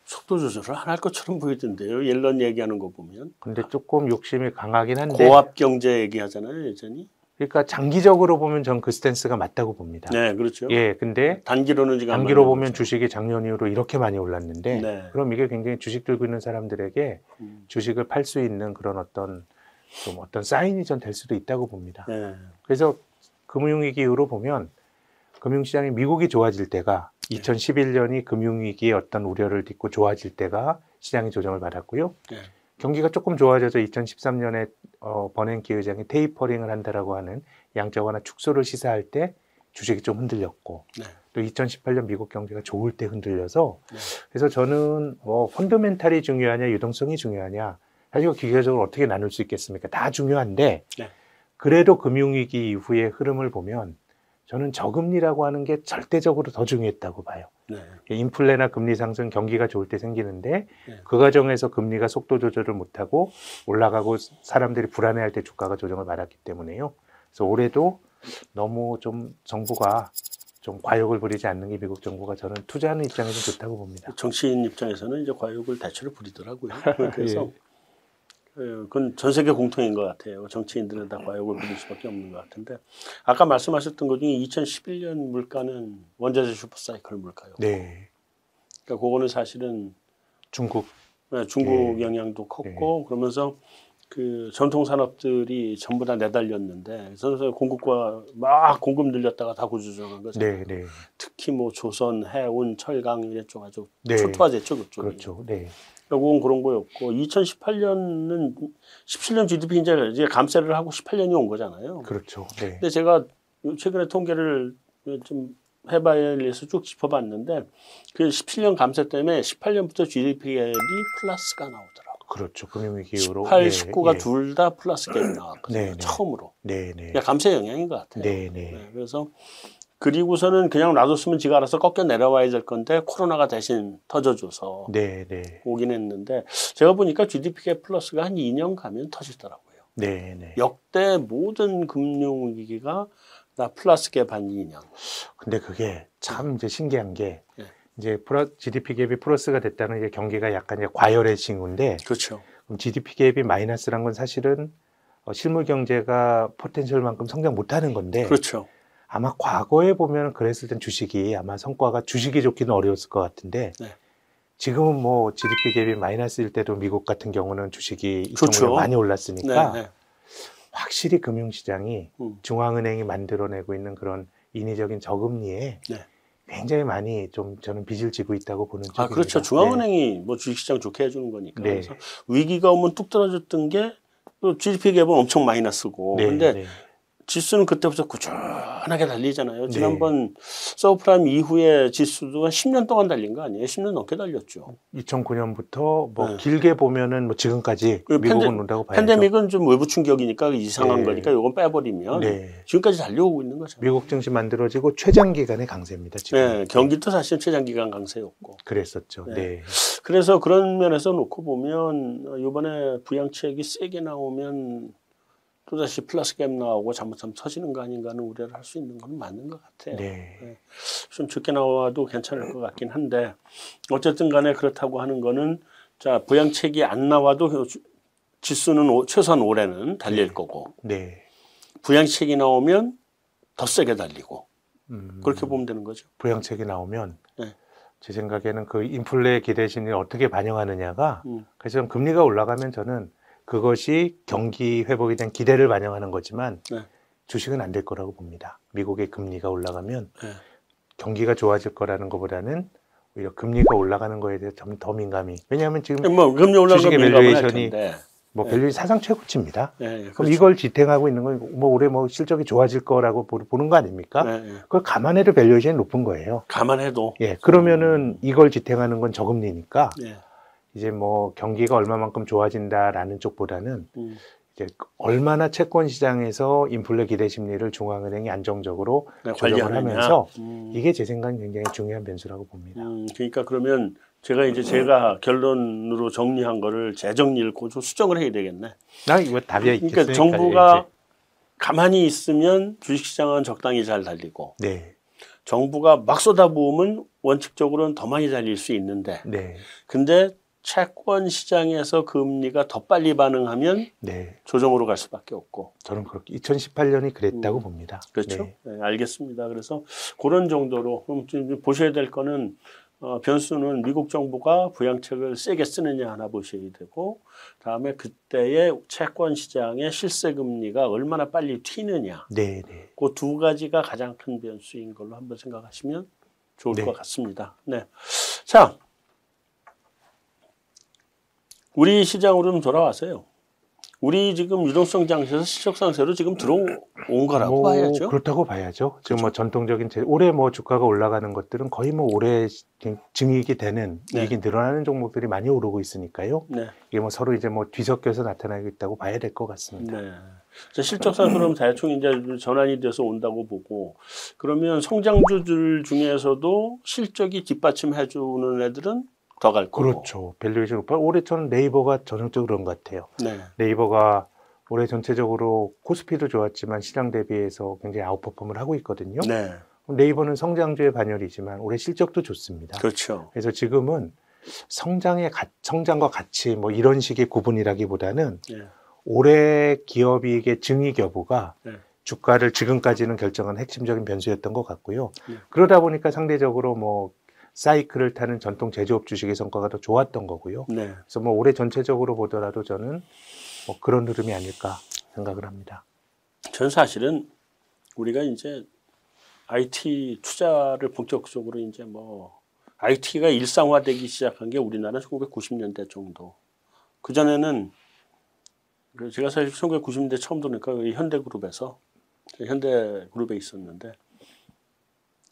속도 조절을 안 할 것처럼 보이던데요. 옐런 얘기하는 거 보면. 근데 조금 욕심이 강하긴 한데 고압 경제 얘기하잖아요, 여전히. 그러니까 장기적으로 보면 전 그 스탠스가 맞다고 봅니다. 네, 그렇죠. 예, 근데 단기로는 지금 안 단기로 보면 거죠. 주식이 작년 이후로 이렇게 많이 올랐는데 네. 그럼 이게 굉장히 주식 들고 있는 사람들에게 음. 주식을 팔 수 있는 그런 어떤 좀 어떤 사인이 전 될 수도 있다고 봅니다. 네. 그래서 금융위기 이후로 보면 금융시장이 미국이 좋아질 때가 네. 2011년이 금융위기의 어떤 우려를 딛고 좋아질 때가 시장이 조정을 받았고요. 네. 경기가 조금 좋아져서 2013년에 어, 버냉키 의장이 테이퍼링을 한다라고 하는 양적 완화 축소를 시사할 때 주식이 좀 흔들렸고 네. 또 2018년 미국 경제가 좋을 때 흔들려서 네. 그래서 저는 뭐 펀더멘탈이 중요하냐 유동성이 중요하냐 사실 기계적으로 어떻게 나눌 수 있겠습니까? 다 중요한데 네. 그래도 금융위기 이후의 흐름을 보면 저는 저금리라고 하는 게 절대적으로 더 중요했다고 봐요. 네. 인플레나 금리 상승 경기가 좋을 때 생기는데 네. 그 과정에서 금리가 속도 조절을 못하고 올라가고 사람들이 불안해할 때 주가가 조정을 받았기 때문에요. 그래서 올해도 너무 좀 정부가 좀 과욕을 부리지 않는 게 미국 정부가 저는 투자하는 입장에서 좋다고 봅니다. 정치인 입장에서는 이제 과욕을 대체로 부리더라고요. 그래서 예. 예, 그건 전 세계 공통인 것 같아요. 정치인들은 다 과욕을 부릴 수밖에 없는 것 같은데 아까 말씀하셨던 것 중에 2011년 물가는 원자재 슈퍼사이클 물가요. 네, 그러니까 그거는 사실은 중국 네, 중국 예. 영향도 컸고 그러면서 그 전통 산업들이 전부 다 내달렸는데 그래서 공급과 막 공급 늘렸다가 다 구조조정한 거죠. 네, 네, 특히 뭐 조선, 해운, 철강 이런 쪽 아주 네. 초토화됐죠 그쪽이. 그렇죠. 네, 결국은 그런 거였고 2018년은 17년 GDP 이제 이제 감세를 하고 18년이 온 거잖아요. 그렇죠. 네, 근데 제가 최근에 통계를 좀 해봐야 해서 쭉 짚어봤는데 그 17년 감세 때문에 18년부터 GDP 갭이 플러스가 나오더라고. 그렇죠. 금융위기 이후로 18, 예, 19가 예. 둘다 플러스 갭이 나왔거든요. 네, 네. 처음으로. 네, 네, 그러니까 감세 영향인 것 같아요. 네, 네, 네, 그래서 그리고서는 그냥 놔뒀으면 지가 알아서 꺾여 내려와야 될 건데 코로나가 대신 터져줘서 네, 네, 오긴 했는데 제가 보니까 GDP 갭 플러스가 한 2년 가면 터지더라고요. 네, 네. 역대 모든 금융 위기가 다 플러스 갭한 2년. 근데 그게 참 이제 신기한 게 예. 이제 GDP 갭이 플러스가 됐다는 게 경기가 약간 이제 과열의 징후인데 그렇죠. 그럼 GDP 갭이 마이너스란 건 사실은 어, 실물 경제가 포텐셜만큼 성장 못하는 건데 그렇죠. 아마 과거에 보면 그랬을 땐 주식이 아마 성과가 주식이 좋기는 어려웠을 것 같은데 네. 지금은 뭐 GDP 갭이 마이너스일 때도 미국 같은 경우는 주식이 좋죠. 2.5배 많이 네, 올랐으니까 네. 확실히 금융시장이 음. 중앙은행이 만들어내고 있는 그런 인위적인 저금리에 네. 굉장히 많이 좀 저는 빚을 지고 있다고 보는 쪽입니다. 아 그렇죠. 중앙은행이 뭐 주식시장 좋게 해주는 거니까. 네. 그래서 위기가 오면 뚝 떨어졌던 게 또 GDP 갭은 엄청 마이너스고. 네, 근데 네. 지수는 그때부터 꾸준하게 달리잖아요. 네. 지난번 서브프라임 이후에 지수도 한 10년 동안 달린 거 아니에요? 10년 넘게 달렸죠. 2009년부터 뭐 네. 길게 보면은 뭐 지금까지 그 미국은 팬데- 온다고 봐야죠. 팬데믹은 좀 외부 충격이니까 이상한 네. 거니까 이건 빼버리면 네. 지금까지 달려오고 있는 거죠. 미국 증시 만들어지고 최장 기간의 강세입니다. 지금. 네, 경기도 사실 최장기간 강세였고. 그랬었죠. 네. 네. 그래서 그런 면에서 놓고 보면 어, 이번에 부양책이 세게 나오면 또다시 플러스 갭 나오고 잘못하면 터지는 거 아닌가 하는 우려를 할 수 있는 건 맞는 것 같아요. 네. 좀 적게 나와도 괜찮을 것 같긴 한데 어쨌든 간에 그렇다고 하는 거는 자 부양책이 안 나와도 주- 지수는 오- 최소한 올해는 달릴 거고 네. 부양책이 나오면 더 세게 달리고 음, 그렇게 보면 되는 거죠. 부양책이 나오면 네. 제 생각에는 그 인플레 기대 심리를 어떻게 반영하느냐가 음. 그래서 좀 금리가 올라가면 저는 그것이 경기 회복에 대한 기대를 반영하는 거지만 네. 주식은 안 될 거라고 봅니다. 미국의 금리가 올라가면 네. 경기가 좋아질 거라는 것보다는 오히려 금리가 올라가는 거에 대해서 좀 더 민감히. 왜냐하면 지금 뭐 금리 주식의 valuation이. 뭐 네. valuation이 사상 최고치입니다. 네, 그럼 그렇죠. 이걸 지탱하고 있는 건 뭐 올해 뭐 실적이 좋아질 거라고 보- 보는 거 아닙니까? 네, 네. 그걸 감안해도 valuation이 높은 거예요. 감안해도 예, 그러면은 이걸 지탱하는 건 저금리니까 네. 이제 뭐 경기가 얼마만큼 좋아진다라는 쪽보다는 음. 이제 얼마나 채권 시장에서 인플레 기대 심리를 중앙은행이 안정적으로 네, 조정을. 하면서 음. 이게 제 생각엔 굉장히 중요한 변수라고 봅니다. 음, 그러니까 그러면 제가 이제 제가 결론으로 정리한 거를 재정리를 고조 수정을 해야 되겠네. 나 이거 답이 있겠으니까. 그러니까 정부가 가만히 있으면 주식시장은 적당히 잘 달리고 네, 정부가 막 쏟아부으면 원칙적으로는 더 많이 달릴 수 있는데 네, 근데 채권 시장에서 금리가 더 빨리 반응하면 네. 조정으로 갈 수밖에 없고 저는 그렇게 2018년이 그랬다고 음, 봅니다. 그렇죠. 네. 네, 알겠습니다. 그래서 그런 정도로 그럼 좀 보셔야 될 거는 어, 변수는 미국 정부가 부양책을 세게 쓰느냐 하나 보셔야 되고 다음에 그때의 채권 시장의 실세 금리가 얼마나 빨리 튀느냐 네, 네. 그 두 가지가 가장 큰 변수인 걸로 한번 생각하시면 좋을 네. 것 같습니다. 네. 자. 우리 시장으로 좀 돌아와서요. 우리 지금 유동성 장세에서 실적 상세로 지금 들어온 거라고 뭐 봐야죠. 그렇다고 봐야죠. 지금 뭐 전통적인 제, 올해 뭐 주가가 올라가는 것들은 거의 뭐 올해 증익이 되는 네. 이익이 늘어나는 종목들이 많이 오르고 있으니까요. 네. 이게 뭐 서로 이제 뭐 뒤섞여서 나타나고 있다고 봐야 될 것 같습니다. 네. 자, 실적상 그럼 대충 이제 전환이 돼서 온다고 보고 그러면 성장주들 중에서도 실적이 뒷받침해주는 애들은 더 갈 거고. 그렇죠. valuation 오빠 올해 저는 네이버가 전형적으로 그런 것 같아요. 네. 네이버가 올해 전체적으로 코스피도 좋았지만 시장 대비해서 굉장히 아웃퍼폼을 하고 있거든요. 네. 네이버는 성장주의 반열이지만 올해 실적도 좋습니다. 그렇죠. 그래서 지금은 성장의 가, 성장과 가치 뭐 이런 식의 구분이라기보다는 네. 올해 기업이익의 증익 여부가 네. 주가를 지금까지는 결정한 핵심적인 변수였던 것 같고요. 네. 그러다 보니까 상대적으로 뭐 사이클을 타는 전통 제조업 주식의 성과가 더 좋았던 거고요. 네. 그래서 뭐 올해 전체적으로 보더라도 저는 뭐 그런 흐름이 아닐까 생각을 합니다. 전 사실은 우리가 이제 IT 투자를 본격적으로 이제 뭐 IT가 일상화되기 시작한 게 우리나라 1990년대 정도. 그 전에는 그 제가 사실 1990년대 처음 들으니까 이 현대그룹에서 현대그룹에 있었는데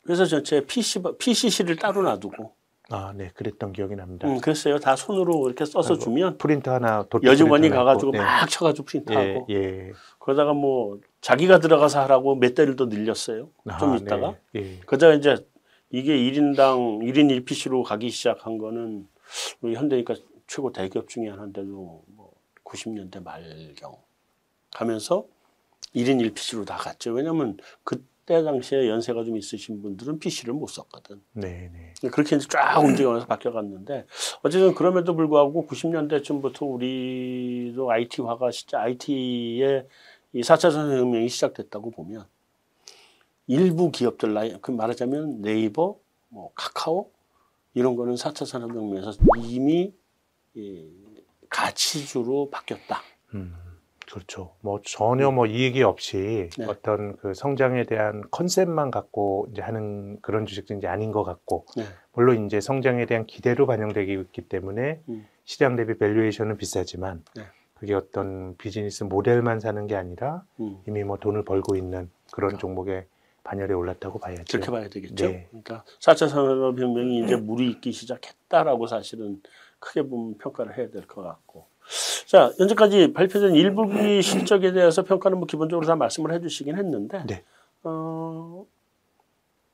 그래서 전체 PC PCC를 따로 놔두고 아, 네, 그랬던 기억이 납니다. 음, 그랬어요. 다 손으로 이렇게 써서 아이고, 주면 프린터 하나 여직원이 가가지고 네. 막 쳐가지고 프린트하고 예, 예. 그러다가 뭐 자기가 들어가서 하라고 몇 대를 더 늘렸어요. 좀 아, 있다가 네, 예. 그러다가 이제 이게 1인당 1인 1PC로 가기 시작한 거는 우리 현대니까 최고 대기업 중에 하나인데도 뭐 90년대 말경 가면서 1인 1PC로 다 갔죠. 왜냐면 그 때 당시에 연세가 좀 있으신 분들은 PC를 못 썼거든. 네, 네. 그렇게 이제 쫙 움직여서 바뀌어갔는데 어쨌든 그럼에도 불구하고 90년대쯤부터 우리도 IT화가 진짜 IT의 이 4차 산업혁명이 시작됐다고 보면 일부 기업들 나이 그 말하자면 네이버, 뭐 카카오 이런 거는 4차 산업혁명에서 이미 이 가치주로 바뀌었다. 음, 그렇죠. 뭐 전혀 뭐 이익이 없이 네. 어떤 그 성장에 대한 컨셉만 갖고 이제 하는 그런 주식도 이제 아닌 것 같고 네. 물론 이제 성장에 대한 기대로 반영되기 있기 때문에 음. 시장 대비 밸류에이션은 비싸지만 네. 그게 어떤 비즈니스 모델만 사는 게 아니라 음. 이미 뭐 돈을 벌고 있는 그런 그러니까. 종목의 반열에 올랐다고 봐야죠. 그렇게 봐야 되겠죠. 네. 그러니까 4차 산업혁명이 이제 물이 있기 시작했다라고 사실은 크게 보면 평가를 해야 될 것 같고. 자, 현재까지 발표된 1분기 실적에 대해서 평가는 뭐 기본적으로 다 말씀을 해주시긴 했는데, 네. 어,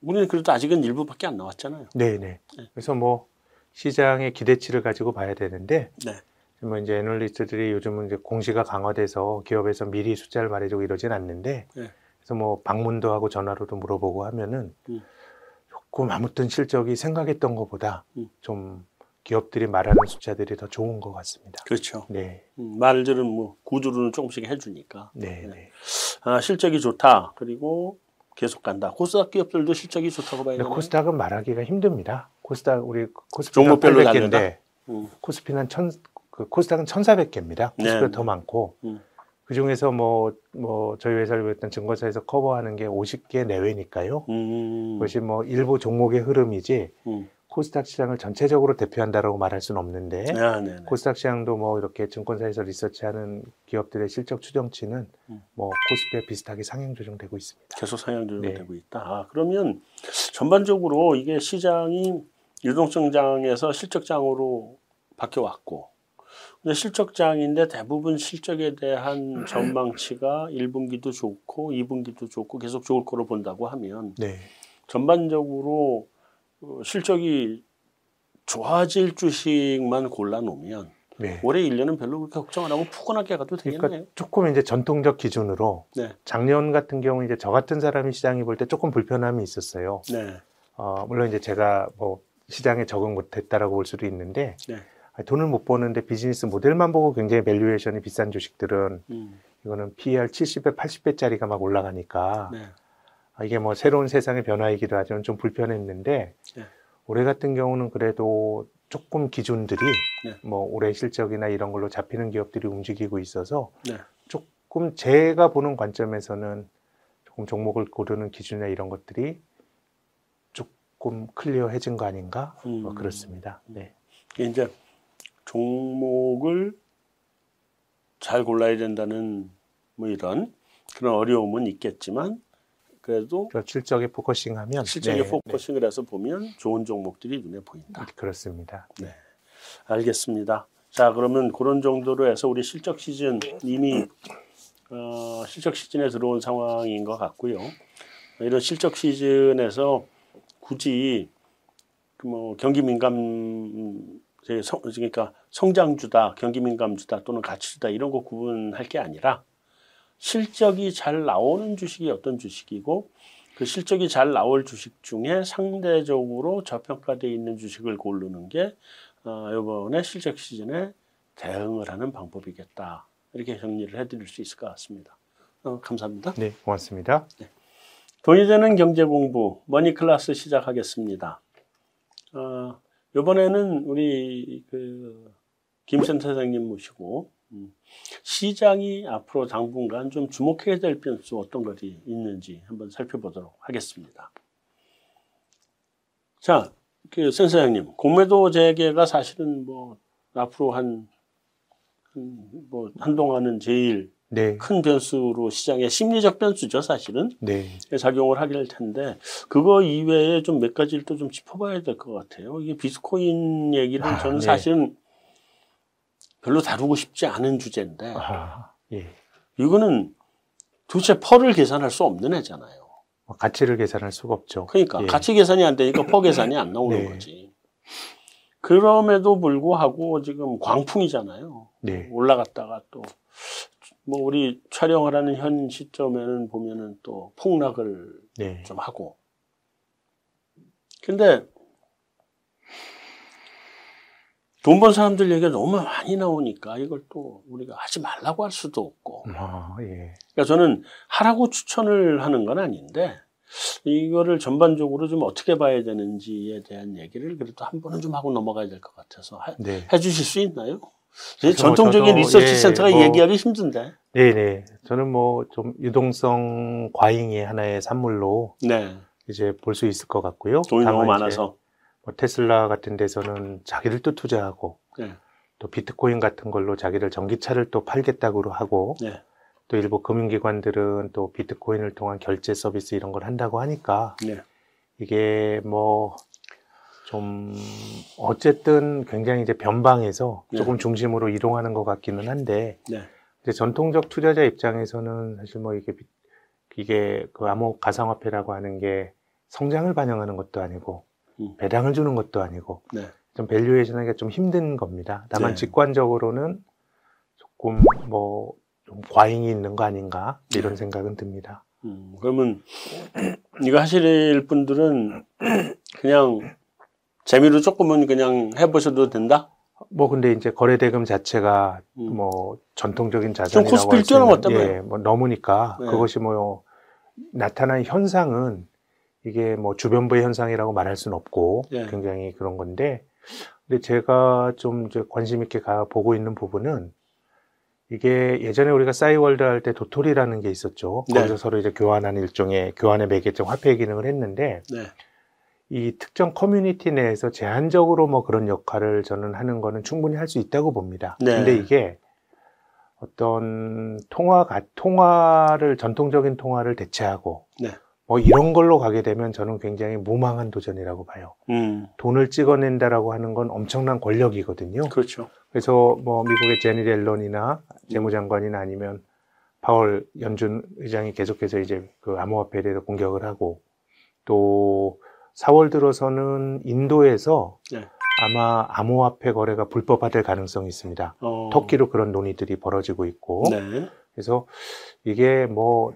우리는 그래도 아직은 일부밖에 안 나왔잖아요. 네, 네. 네. 그래서 뭐 시장의 기대치를 가지고 봐야 되는데 네. 뭐 이제 애널리스트들이 요즘은 이제 공시가 강화돼서 기업에서 미리 숫자를 말해주고 이러진 않는데 네. 그래서 뭐 방문도 하고 전화로도 물어보고 하면은 음. 조금 아무튼 실적이 생각했던 것보다 음. 좀 기업들이 말하는 숫자들이 더 좋은 것 같습니다. 그렇죠. 네, 음, 말들은 뭐 구두로는 조금씩 해주니까. 네, 네. 네. 아, 실적이 좋다. 그리고 계속 간다. 코스닥 기업들도 실적이 좋다고 봐야 되나요? 코스닥은 말하기가 힘듭니다. 코스닥 우리 코스피가 종목별로 800개인데 음, 코스피는 천, 그 코스닥은 1,400개입니다. 코스피가 네. 더 많고 음. 그 중에서 뭐, 뭐 저희 회사를 비롯한 증권사에서 커버하는 게 50개 내외니까요. 음, 그것이 뭐 일부 종목의 흐름이지 음. 코스닥 시장을 전체적으로 대표한다라고 말할 수는 없는데 아. 코스닥 시장도 뭐 이렇게 증권사에서 리서치하는 기업들의 실적 추정치는 음. 뭐 코스피와 비슷하게 상향 조정되고 있습니다. 계속 상향 조정되고 네. 있다. 아, 그러면 전반적으로 이게 시장이 유동성장에서 실적장으로 바뀌어 왔고, 근데 실적장인데 대부분 실적에 대한 전망치가 1분기도 좋고 2분기도 좋고 계속 좋을 거로 본다고 하면 네, 전반적으로 어, 실적이 좋아질 주식만 골라 놓으면 네. 올해 1년은 별로 그렇게 걱정 안 하고 푸근하게 가도 되겠네요. 그러니까 조금 이제 전통적 기준으로 네. 작년 같은 경우 이제 저 같은 사람이 시장에 볼 때 조금 불편함이 있었어요. 네. 어, 물론 이제 제가 뭐 시장에 적응 못했다라고 볼 수도 있는데 네. 아, 돈을 못 버는데 비즈니스 모델만 보고 굉장히 valuation이 비싼 주식들은 음, 이거는 PER 70배, 80배짜리가 막 올라가니까 네. 아, 이게 뭐 새로운 세상의 변화이기도 하지만 좀 불편했는데 네. 올해 같은 경우는 그래도 조금 기준들이 네. 뭐 올해 실적이나 이런 걸로 잡히는 기업들이 움직이고 있어서 네. 조금 제가 보는 관점에서는 조금 종목을 고르는 기준이나 이런 것들이 조금 클리어해진 거 아닌가 뭐 음. 그렇습니다. 네. 이제 종목을 잘 골라야 된다는 뭐 이런 그런 어려움은 있겠지만 그래도 저 실적에 focusing하면 실적에 네, focusing을 해서 보면 좋은 종목들이 눈에 보인다. 네, 그렇습니다. 알겠습니다. 자 그러면 그런 정도로 해서 우리 실적 시즌 이미 어, 실적 시즌에 들어온 상황인 것 같고요. 이런 실적 시즌에서 굳이 그뭐 경기 민감 성, 그러니까 성장주다, 경기 민감주다 또는 가치주다 이런 거 구분할 게 아니라 실적이 잘 나오는 주식이 어떤 주식이고 그 실적이 잘 나올 주식 중에 상대적으로 저평가되어 있는 주식을 고르는 게 어, 이번에 실적 시즌에 대응을 하는 방법이겠다. 이렇게 정리를 해드릴 수 있을 것 같습니다. 어, 감사합니다. 네, 고맙습니다. 돈이 되는 경제 공부 머니 클래스 시작하겠습니다. 어, 이번에는 우리 그 김선 선생님 모시고 음, 시장이 앞으로 당분간 좀 주목해야 될 변수 어떤 것이 있는지 한번 살펴보도록 하겠습니다. 자, 그 선생님 공매도 재개가 사실은 뭐 앞으로 한, 한, 뭐 한동안은 제일 네, 큰 변수로 시장의 심리적 변수죠, 사실은. 네, 작용을 하게 될 텐데 그거 이외에 좀 몇 가지를 또 좀 짚어봐야 될 것 같아요. 이게 비트코인 얘기를 아, 저는 네. 사실은 별로 다루고 싶지 않은 주제인데 아, 예. 이거는 도대체 펄을 계산할 수 없는 애잖아요. 뭐 가치를 계산할 수가 없죠. 그러니까 예. 가치 계산이 안 되니까 퍼 계산이 안 나오는 네. 거지. 그럼에도 불구하고 지금 광풍이잖아요. 네, 올라갔다가 또 뭐 우리 촬영을 하는 현 시점에는 보면은 또 폭락을 네, 좀 하고. 근데 돈 번 사람들 얘기가 너무 많이 나오니까 이걸 또 우리가 하지 말라고 할 수도 없고. 아, 예, 그러니까 저는 하라고 추천을 하는 건 아닌데 이거를 전반적으로 좀 어떻게 봐야 되는지에 대한 얘기를 그래도 한 번은 좀 하고 넘어가야 될 것 같아서 해, 네, 해주실 수 있나요? 뭐 전통적인 저도, 리서치 예, 센터가 뭐- 얘기하기 힘든데. 네, 네. 저는 뭐 좀 유동성 과잉의 하나의 산물로 네. 이제 볼 수 있을 것 같고요. 돈이 너무 많아서. 뭐 테슬라 같은 데서는 자기를 또 투자하고 네. 또 비트코인 같은 걸로 자기를 전기차를 또 팔겠다고 하고 네. 또 일부 금융기관들은 또 비트코인을 통한 결제 서비스 이런 걸 한다고 하니까 네. 이게 뭐 좀 어쨌든 굉장히 이제 변방에서 네. 조금 중심으로 이동하는 것 같기는 한데 네. 이제 전통적 투자자 입장에서는 사실 뭐 이게 비- 이게 그 암호 가상화폐라고 하는 게 성장을 반영하는 것도 아니고 음. 배당을 주는 것도 아니고 네. 좀 밸류에이션하기가 좀 힘든 겁니다. 다만 네. 직관적으로는 조금 뭐 좀 과잉이 있는 거 아닌가 이런 네. 생각은 듭니다. 음, 그러면 이거 하실 분들은 그냥 재미로 조금은 그냥 해보셔도 된다? 뭐 근데 이제 거래 대금 자체가 음. 뭐 전통적인 자산이라고 할수 있는- 뛰어넘었다며요. 예, 뭐 넘으니까 네. 그것이 뭐 나타난 현상은 이게 뭐 주변부의 현상이라고 말할 수는 없고 네. 굉장히 그런 건데 근데 제가 좀 이제 관심 있게 가 보고 있는 부분은 이게 예전에 우리가 싸이월드 할 때 도토리라는 게 있었죠. 네. 거기서 서로 이제 교환하는 일종의 교환의 매개점 화폐 기능을 했는데 네. 이 특정 커뮤니티 내에서 제한적으로 뭐 그런 역할을 저는 하는 거는 충분히 할 수 있다고 봅니다. 네. 근데 이게 어떤 통화가 통화를 전통적인 통화를 대체하고 네. 뭐 이런 걸로 가게 되면 저는 굉장히 무망한 도전이라고 봐요. 음, 돈을 찍어낸다라고 하는 건 엄청난 권력이거든요. 그렇죠. 그래서 뭐 미국의 제니 델런이나 재무장관이나 아니면 파월 연준 의장이 계속해서 이제 그 암호화폐에 대해서 공격을 하고 또 4월 들어서는 인도에서 네. 아마 암호화폐 거래가 불법화될 가능성이 있습니다. 어, 터키로 그런 논의들이 벌어지고 있고 네. 그래서 이게 뭐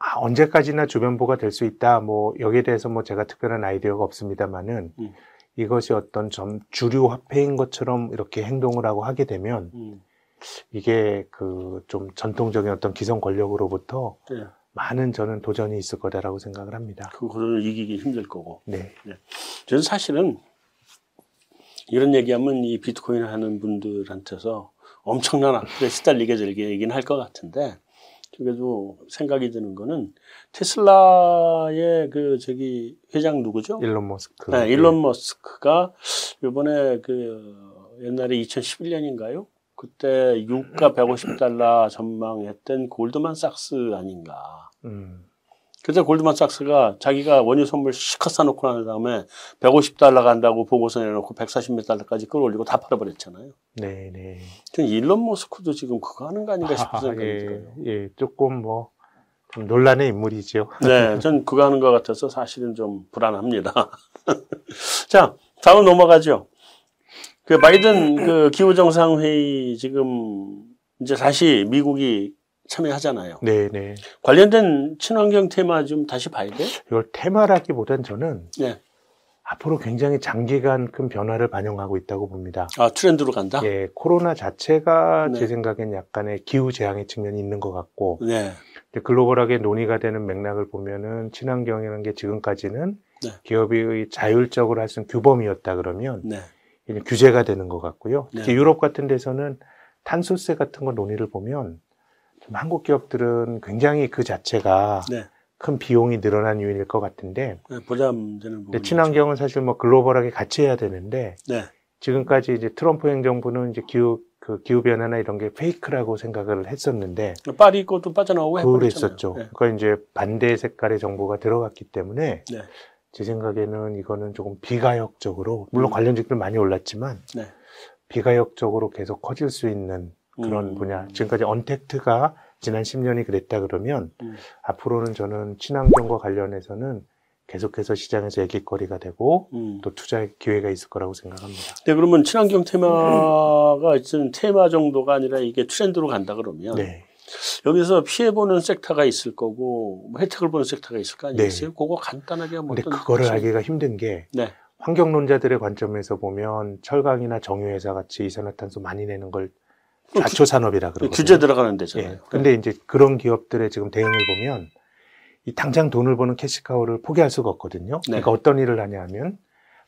아, 언제까지나 주변부가 될 수 있다. 뭐 여기에 대해서 뭐 제가 특별한 아이디어가 없습니다만은 음. 이것이 어떤 좀 주류 화폐인 것처럼 이렇게 행동을 하고 하게 되면 음, 이게 그 좀 전통적인 어떤 기성 권력으로부터 네. 많은 저는 도전이 있을 거다라고 생각을 합니다. 그거를 이기기 힘들 거고. 네. 저는 사실은 이런 얘기하면 이 비트코인 하는 분들한테서 엄청난 악플에 시달리게 되긴 할 것 같은데 그래도 생각이 드는 거는 테슬라의 그 저기 회장 누구죠? 일론 머스크. 네, 일론 머스크가 이번에 그 옛날에 2011년인가요? 그때 유가 150달러 전망했던 골드만삭스 아닌가. 음. 그때 골드만삭스가 자기가 원유 선물 시컷 사놓고 난 다음에 150달러 간다고 보고서 내놓고 140몇 달러까지 끌어올리고 다 팔아버렸잖아요. 네, 네. 전 일론 머스크도 지금 그거 하는 거 아닌가 싶은 생각이 예, 들어요. 예, 조금 뭐, 좀 논란의 인물이죠. 네, 전 그거 하는 것 같아서 사실은 좀 불안합니다. 자, 다음 넘어가죠. 그 바이든 그 기후 정상 회의 지금 이제 다시 미국이 참여하잖아요. 네, 네. 관련된 친환경 테마 좀 다시 봐야 돼? 이걸 테마라기보단 저는 네. 앞으로 굉장히 장기간 큰 변화를 반영하고 있다고 봅니다. 아, 트렌드로 간다? 예, 코로나 자체가 네. 제 생각엔 약간의 기후 재앙의 측면이 있는 것 같고, 네. 글로벌하게 논의가 되는 맥락을 보면은 친환경이라는 게 지금까지는 네. 기업이 자율적으로 할 수 있는 규범이었다 그러면 네. 이제 규제가 되는 것 같고요. 네. 특히 유럽 같은 데서는 탄소세 같은 거 논의를 보면 좀 한국 기업들은 굉장히 그 자체가 네. 큰 비용이 늘어난 요인일 것 같은데 네, 부담되는 부분. 친환경은 사실 뭐 글로벌하게 같이 해야 되는데 네. 지금까지 이제 트럼프 행정부는 이제 기후 그 기후 변화나 이런 게 페이크라고 생각을 했었는데 파리 것도 빠져나오고. 그랬었죠. 네. 그러니까 이제 반대 색깔의 정보가 들어갔기 때문에 네. 제 생각에는 이거는 조금 비가역적으로 물론 음. 관련주들 많이 올랐지만 네. 비가역적으로 계속 커질 수 있는 그런 음. 분야. 지금까지 언택트가 지난 10년이 그랬다 그러면 음. 앞으로는 저는 친환경과 관련해서는 계속해서 시장에서 얘기거리가 되고 음. 또 투자의 기회가 있을 거라고 생각합니다. 네, 그러면 친환경 테마가 있는 테마 정도가 아니라 이게 트렌드로 간다 그러면 네. 여기서 피해 보는 섹터가 있을 거고 뭐 혜택을 보는 섹터가 있을 거 네. 아니겠어요? 그거 간단하게 한번 근데 그거를 거지? 알기가 힘든 게 네. 환경론자들의 관점에서 보면 철강이나 정유회사 같이 이산화탄소 많이 내는 걸 좌초 산업이라 그러거든요. 규제 들어가는 예. 데잖아요. 근데 이제 그런 기업들의 지금 대응을 보면 이 당장 돈을 버는 캐시카우를 포기할 수가 없거든요. 네. 그러니까 어떤 일을 하냐 하면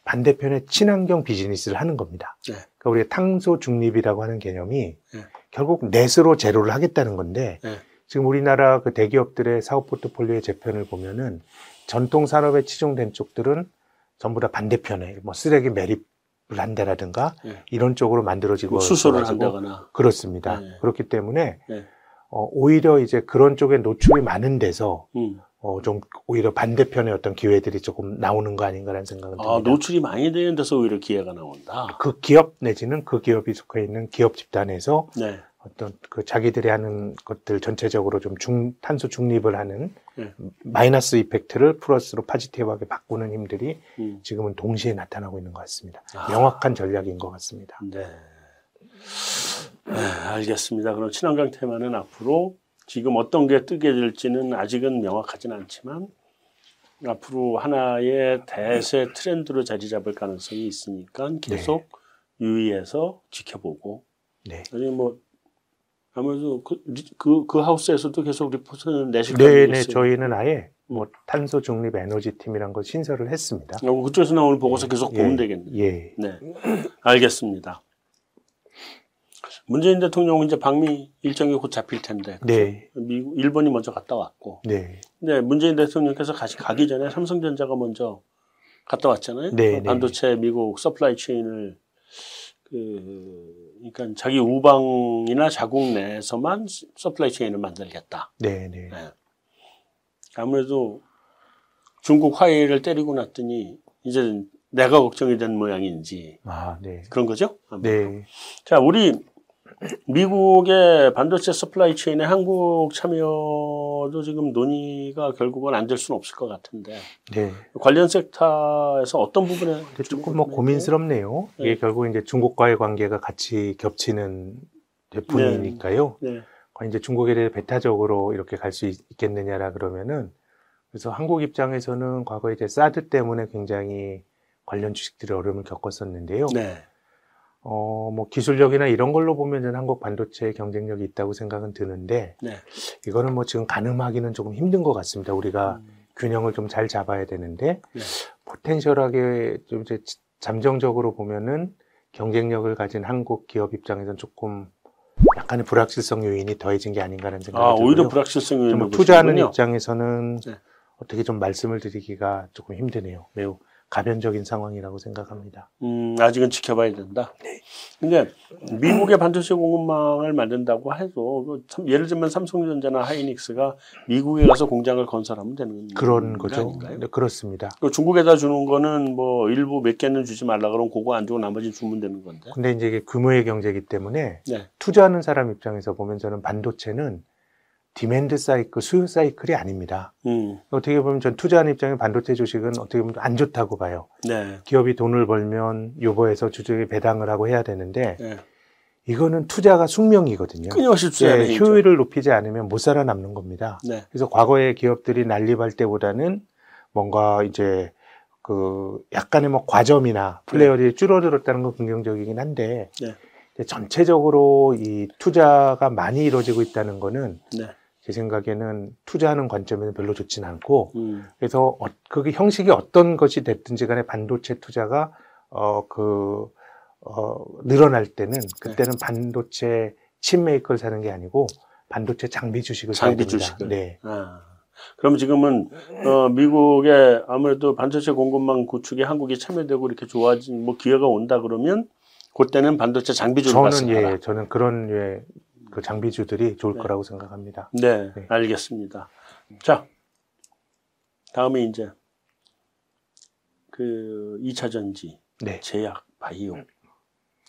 반대편에 친환경 비즈니스를 하는 겁니다. 네. 그러니까 우리가 탄소 중립이라고 하는 개념이 네. 결국 넷으로 제로를 하겠다는 건데 네. 지금 우리나라 그 대기업들의 사업 포트폴리오의 재편을 보면은 전통 산업에 치중된 쪽들은 전부 다 반대편에 뭐 쓰레기 매립 을 한다라든가 네. 이런 쪽으로 만들어지고 뭐 수소를 한다거나. 그렇습니다. 네. 그렇기 때문에 네. 어, 오히려 이제 그런 쪽에 노출이 많은 데서 음. 어, 좀 오히려 반대편의 어떤 기회들이 조금 나오는 거 아닌가라는 생각은 듭니다. 아, 노출이 많이 되는 데서 오히려 기회가 나온다. 그 기업 내지는 그 기업이 속해 있는 기업 집단에서 네. 어떤 그 자기들이 하는 것들 전체적으로 좀 중, 탄소 중립을 하는 네. 마이너스 이펙트를 플러스로 포지티브하게 바꾸는 힘들이 음. 지금은 동시에 나타나고 있는 것 같습니다. 아. 명확한 전략인 것 같습니다. 네. 네, 알겠습니다. 그럼 친환경 테마는 앞으로 지금 어떤 게 뜨게 될지는 아직은 명확하진 않지만 앞으로 하나의 대세 트렌드로 자리 잡을 가능성이 있으니까 계속 유의해서 지켜보고 네. 아니 뭐 아무래도 그, 리- 그, 그 하우스에서도 계속 리포트는 내실 네, 가능성이 네, 있어요. 저희는 아예 뭐 탄소 중립 에너지 팀이란 걸 신설을 했습니다. 어, 그쪽에서 나오는 보고서 계속 보면 예, 되겠네요. 예. 네, 알겠습니다. 문재인 대통령은 이제 방미 일정이 곧 잡힐 텐데, 그죠? 네. 미국, 일본이 먼저 갔다 왔고, 네. 근데 문재인 대통령께서 가시, 가기 전에 삼성전자가 먼저 갔다 왔잖아요. 네, 그 네. 반도체 미국 supply chain을 그, 그러니까 자기 우방이나 자국 내에서만 supply chain을 만들겠다. 네, 네. 네. 아무래도 중국 화웨이를 때리고 났더니 이제 내가 걱정이 된 모양인지 아, 네. 그런 거죠? 아무래도. 네. 자, 우리 미국의 반도체 supply chain에 한국 참여도 지금 논의가 결국은 안 될 수는 없을 것 같은데 네. 관련 섹터에서 어떤 부분에 조금 뭐 고민스럽네요. 이게 네. 결국 이제 중국과의 관계가 같이 겹치는 분이니까요. 네. 과연 이제 중국에 대해 배타적으로 이렇게 갈 수 있겠느냐라 그러면은 그래서 한국 입장에서는 과거에 이제 사드 때문에 굉장히 관련 주식들이 어려움을 겪었었는데요. 네. 어, 뭐 기술력이나 이런 걸로 보면은 한국 반도체의 경쟁력이 있다고 생각은 드는데 네. 이거는 뭐 지금 가늠하기는 조금 힘든 것 같습니다. 우리가 음, 균형을 좀 잘 잡아야 되는데 네. 포텐셜하게 좀 이제 잠정적으로 보면은 경쟁력을 가진 한국 기업 입장에서는 조금 약간의 불확실성 요인이 더해진 게 아닌가라는 생각이 아, 들고요. 오히려 불확실성이 좀 있는 투자하는 것이군요. 입장에서는 네. 어떻게 좀 말씀을 드리기가 조금 힘드네요. 매우 가변적인 상황이라고 생각합니다. 음, 아직은 지켜봐야 된다. 네. 근데 미국의 반도체 공급망을 만든다고 해도 그참 예를 들면 삼성전자나 하이닉스가 미국에 가서 공장을 건설하면 되는 그런 거 거죠. 네, 그렇습니다. 그 중국에다 주는 거는 뭐 일부 몇 개는 주지 말라 그러면 그거 안 주고 나머지 주면 되는 건데. 근데 이제 이게 규모의 경제이기 때문에 네. 투자하는 사람 입장에서 보면 저는 반도체는 demand cycle, 수요 사이클이 아닙니다. 음, 어떻게 보면 전 투자하는 입장에 반도체 주식은 어떻게 보면 안 좋다고 봐요. 네. 기업이 돈을 벌면 요거에서 주주에게 배당을 하고 해야 되는데 네. 이거는 투자가 숙명이거든요. 끊임없이 예, 되죠. 효율을 높이지 않으면 못 살아남는 겁니다. 네. 그래서 과거의 기업들이 난립할 때보다는 뭔가 이제 그 약간의 뭐 과점이나 플레이어들이 줄어들었다는 건 긍정적이긴 한데 네. 전체적으로 이 투자가 많이 이루어지고 있다는 거는 네. 제 생각에는 투자하는 관점에는 별로 좋진 않고 음, 그래서 어, 그게 형식이 어떤 것이 됐든지 간에 반도체 투자가 어그 어, 늘어날 때는 그때는 반도체 칩 메이커를 사는 게 아니고 반도체 장비 주식을 사야 장비 됩니다. 주식을. 네. 아. 그럼 지금은 어, 미국의 아무래도 반도체 공급망 구축에 한국이 참여되고 이렇게 좋아진 뭐 기회가 온다 그러면 그때는 반도체 장비 주를 저는 봤습니다. 예, 저는 그런 예, 그 장비주들이 좋을 네. 거라고 생각합니다. 네, 네. 알겠습니다. 자, 다음에 이제 그 2차 전지, 네. 제약, 바이오.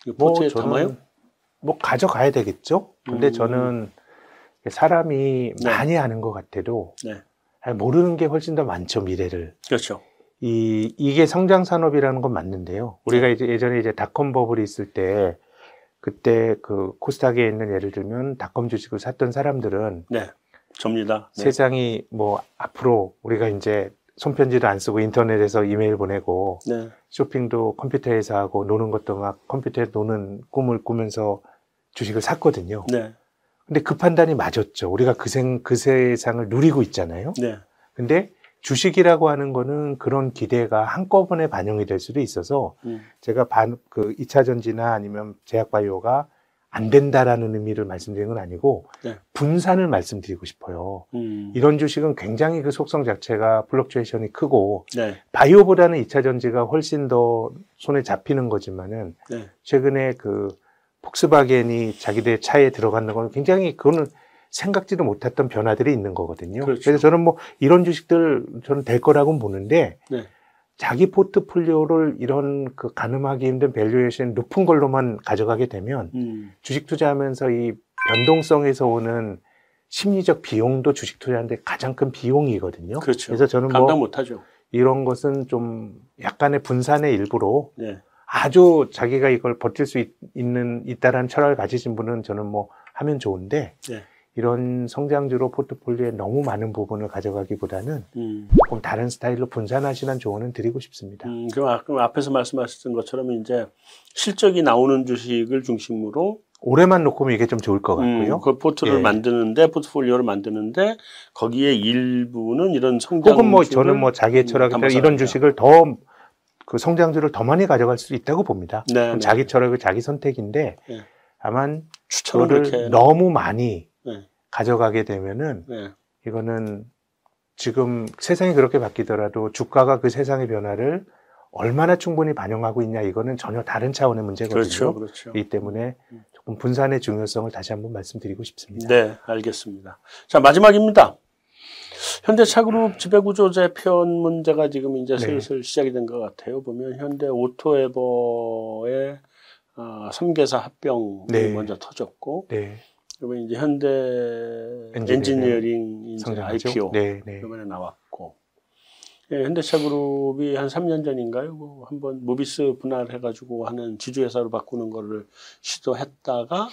이거 뭐 저는 담아요? 뭐 가져가야 되겠죠. 근데 음. 저는 사람이 네. 많이 아는 것 같아도 네. 잘 모르는 게 훨씬 더 많죠 미래를. 그렇죠. 이 이게 성장 산업이라는 건 맞는데요. 우리가 이제 예전에 이제 닷컴 버블이 있을 때 그때 그 코스닥에 있는 예를 들면 닷컴 주식을 샀던 사람들은 네, 접니다. 네. 세상이 뭐 앞으로 우리가 이제 손편지도 안 쓰고 인터넷에서 이메일 보내고 네, 쇼핑도 컴퓨터에서 하고 노는 것도 막 컴퓨터에 노는 꿈을 꾸면서 주식을 샀거든요. 네, 근데 그 판단이 맞았죠. 우리가 그, 생, 그 세상을 누리고 있잖아요. 네, 근데 주식이라고 하는 거는 그런 기대가 한꺼번에 반영이 될 수도 있어서 음, 제가 반, 그 2차 전지나 아니면 제약바이오가 안 된다라는 의미를 말씀드린 건 아니고 네. 분산을 말씀드리고 싶어요. 음, 이런 주식은 굉장히 그 속성 자체가 fluctuation이 크고 네, 바이오보다는 2차 전지가 훨씬 더 손에 잡히는 거지만은 네, 최근에 그 폭스바겐이 자기들 차에 들어가는 건 굉장히 그거는 생각지도 못했던 변화들이 있는 거거든요. 그렇죠. 그래서 저는 뭐 이런 주식들 저는 될 거라고 보는데 네. 자기 포트폴리오를 이런 그 가늠하기 힘든 valuation 높은 걸로만 가져가게 되면 음, 주식 투자하면서 이 변동성에서 오는 심리적 비용도 주식 투자하는데 가장 큰 비용이거든요. 그렇죠. 그래서 저는 감당 뭐 못하죠. 이런 것은 좀 약간의 분산의 일부로 네, 아주 자기가 이걸 버틸 수 있, 는 있다라는 철학을 가지신 분은 저는 뭐 하면 좋은데 네. 이런 성장주로 포트폴리오에 너무 많은 부분을 가져가기보다는 음, 조금 다른 스타일로 분산하시는 조언은 드리고 싶습니다. 음, 그럼 아- 그럼 앞에서 말씀하셨던 것처럼 이제 실적이 나오는 주식을 중심으로 올해만 놓고 보면 이게 좀 좋을 것 같고요. 음, 그 포트를 예. 만드는데 포트폴리오를 만드는데 거기에 일부는 이런 성장 혹은 뭐 저는 뭐 자기의 철학에 따라 이런. 주식을 더 그 성장주를 더 많이 가져갈 수 있다고 봅니다. 네, 네. 자기 철학이 자기 선택인데 네. 다만 추천을 너무 많이 네. 가져가게 되면은 네. 이거는 지금 세상이 그렇게 바뀌더라도 주가가 그 세상의 변화를 얼마나 충분히 반영하고 있냐 이거는 전혀 다른 차원의 문제거든요. 그렇죠, 그렇죠. 이기 때문에 음. 조금 분산의 중요성을 다시 한번 말씀드리고 싶습니다. 네, 알겠습니다. 자 마지막입니다. 현대차그룹 지배구조 재편 문제가 지금 이제 네. 슬슬 시작이 된 것 같아요. 보면 현대 오토에버의 아, 3개사 합병이 네. 먼저 터졌고, 네, 그리고 이제 현대 엔지니어링 이제 성장하죠. IPO 네, 네. 이번에 나왔고, 예, 현대차 그룹이 한 3년 전인가요? 뭐 한번 모비스 분할해가지고 하는 지주회사로 바꾸는 거를 시도했다가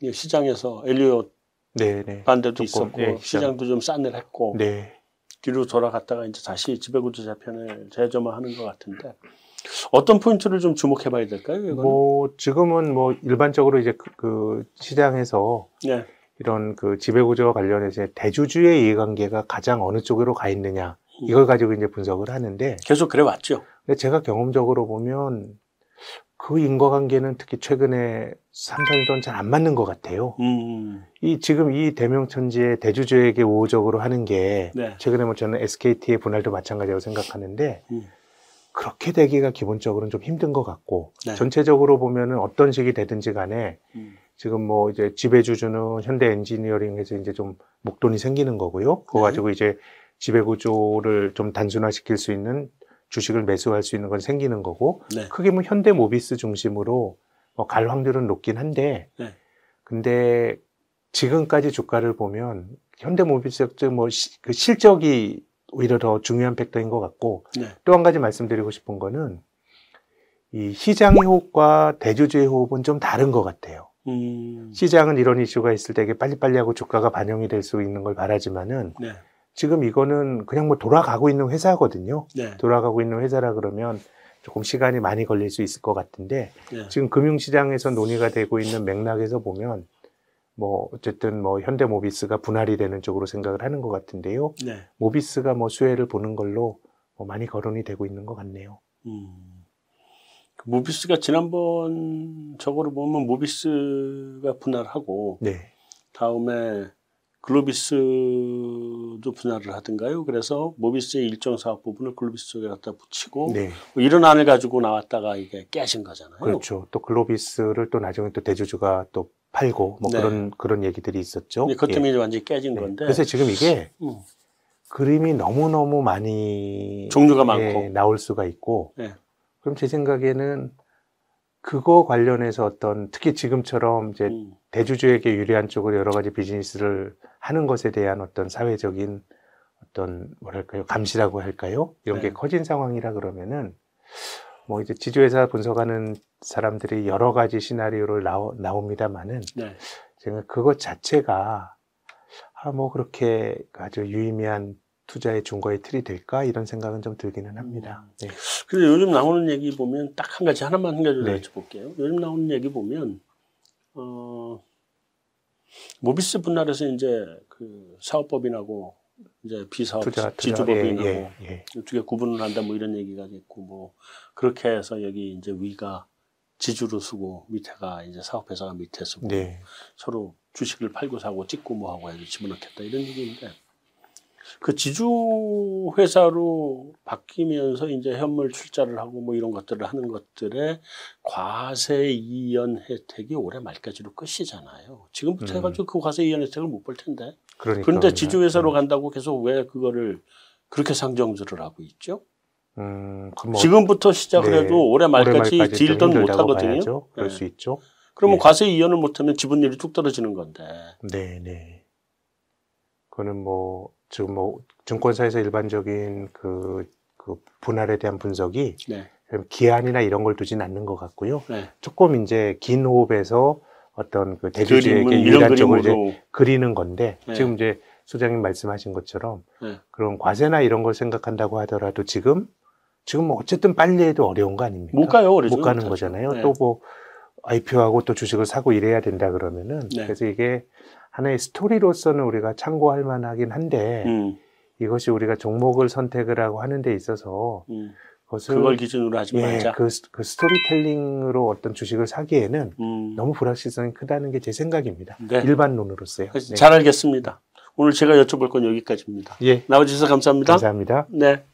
이 시장에서 엘리엇 네, 네. 반대도 조금, 있었고 예, 시장. 시장도 좀 싸늘했고 네. 뒤로 돌아갔다가 이제 다시 지배구조 재편을 재점화하는 것 같은데 어떤 포인트를 좀 주목해 봐야 될까요? 이거는? 뭐 지금은 뭐 일반적으로 이제 그, 그 시장에서 네, 이런 그 지배 구조와 관련해서 대주주의 이해관계가 가장 어느 쪽으로 가 있느냐 음. 이걸 가지고 이제 분석을 하는데 계속 그래 왔죠. 근데 제가 경험적으로 보면 그 인과관계는 특히 최근에 3, 4년 동안 잘안 맞는 것 같아요. 음. 이 지금 이 대명천지의 대주주에게 우호적으로 하는 게 네. 최근에 뭐 저는 SKT의 분할도 마찬가지라고 생각하는데 음. 그렇게 되기가 기본적으로는 좀 힘든 것 같고 네. 전체적으로 보면은 어떤 식이 되든지 간에 음. 지금 뭐 이제 지배주주는 현대 엔지니어링에서 이제 좀 목돈이 생기는 거고요. 그거 네. 가지고 이제 지배구조를 좀 단순화시킬 수 있는 주식을 매수할 수 있는 건 생기는 거고 네. 크게 뭐 현대 모비스 중심으로 뭐 갈 확률은 높긴 한데 네. 근데 지금까지 주가를 보면 현대 모비스 뭐그 실적이 오히려 더 중요한 팩터인 것 같고 네. 또한 가지 말씀드리고 싶은 거는 이 시장의 호흡과 대주주의 호흡은 좀 다른 것 같아요. 음. 시장은 이런 이슈가 있을 때 이게 빨리빨리 하고 주가가 반영이 될 수 있는 걸 바라지만은 네. 지금 이거는 그냥 뭐 돌아가고 있는 회사거든요. 네. 돌아가고 있는 회사라 그러면 조금 시간이 많이 걸릴 수 있을 것 같은데 네. 지금 금융시장에서 논의가 되고 있는 맥락에서 보면 뭐 어쨌든 뭐 현대모비스가 분할이 되는 쪽으로 생각을 하는 것 같은데요. 네. 모비스가 뭐 수혜를 보는 걸로 뭐 많이 거론이 되고 있는 것 같네요. 음. 그 모비스가 지난번 저거를 보면 모비스가 분할하고 네. 다음에 글로비스도 분할을 하던가요? 그래서 모비스의 일정 사업 부분을 글로비스 쪽에 갖다 붙이고 네. 뭐 이런 안을 가지고 나왔다가 이게 깨진 거잖아요. 그렇죠. 또 글로비스를 또 나중에 또 대주주가 또 팔고 뭐 네. 그런 그런 얘기들이 있었죠. 근데 그것 예. 때문에 이제 완전히 깨진 네. 건데 그래서 지금 이게 음. 그림이 너무 너무 많이 종류가 예, 많고 나올 수가 있고 네. 그럼 제 생각에는 그거 관련해서 어떤 특히 지금처럼 이제 음. 대주주에게 유리한 쪽으로 여러 가지 비즈니스를 하는 것에 대한 어떤 사회적인 어떤 뭐랄까요 감시라고 할까요 이런 게 네. 커진 상황이라 그러면은 뭐 이제 지주회사 분석하는 사람들이 여러 가지 시나리오를 나오, 나옵니다만은 네. 제가 그것 자체가 아, 뭐 그렇게 아주 유의미한 투자의 중거의 틀이 될까 이런 생각은 좀 들기는 합니다. 네. 근데 요즘 나오는 얘기 보면 딱 한 가지 하나만 한 가지 네. 여쭤볼게요. 요즘 나오는 얘기 보면 어 모비스 분할에서 이제 그 사업법인하고 이제 비사업 투자 투자 지주법인하고 예, 예, 예. 어떻게 구분을 한다 뭐 이런 얘기가 있고 뭐 그렇게 해서 여기 이제 위가 지주로 쓰고 밑에가 이제 사업회사가 밑에 쓰고 네. 서로 주식을 팔고 사고 찍고 뭐 하고 해서 집어넣겠다 이런 얘기인데 그 지주 회사로 바뀌면서 이제 현물 출자를 하고 뭐 이런 것들을 하는 것들의 과세 이연 혜택이 올해 말까지로 끝이잖아요. 지금부터 음. 해가지고 그 과세 이연 혜택을 못 볼 텐데. 그러니까 그런데 지주 회사로 간다고 계속 왜 그거를 그렇게 상정들을 하고 있죠? 음, 뭐 지금부터 시작을 네. 해도 올해 말까지 딜던 못 하거든요. 그럴 네. 수 있죠. 그러면 예. 과세 이연을 못하면 지분율이 뚝 떨어지는 건데. 네, 네. 그거는 뭐 지금 뭐 증권사에서 일반적인 그, 그 분할에 대한 분석이 네. 기한이나 이런 걸 두진 않는 것 같고요. 네. 조금 이제 긴 호흡에서 어떤 그 대주주에게 쪽을 이제 그리는 건데 네. 지금 이제 소장님 말씀하신 것처럼 네. 그런 과세나 이런 걸 생각한다고 하더라도 지금 지금 뭐 어쨌든 빨리 해도 어려운 거 아닙니까? 못 가요. 그러죠. 못 가는 사실. 거잖아요. 네. 또뭐 IPO하고 또 주식을 사고 이래야 된다 그러면은 네. 그래서 이게 하나의 스토리로서는 우리가 참고할 만하긴 한데 음, 이것이 우리가 종목을 선택을 하고 하는 데 있어서 음. 그것을 그걸 기준으로 하지 예, 말자. 그, 스- 그 스토리텔링으로 어떤 주식을 사기에는 음. 너무 불확실성이 크다는 게 제 생각입니다. 네. 일반론으로서요. 네. 잘 알겠습니다. 오늘 제가 여쭤볼 건 여기까지입니다. 예, 나와주셔서 감사합니다. 감사합니다. 네.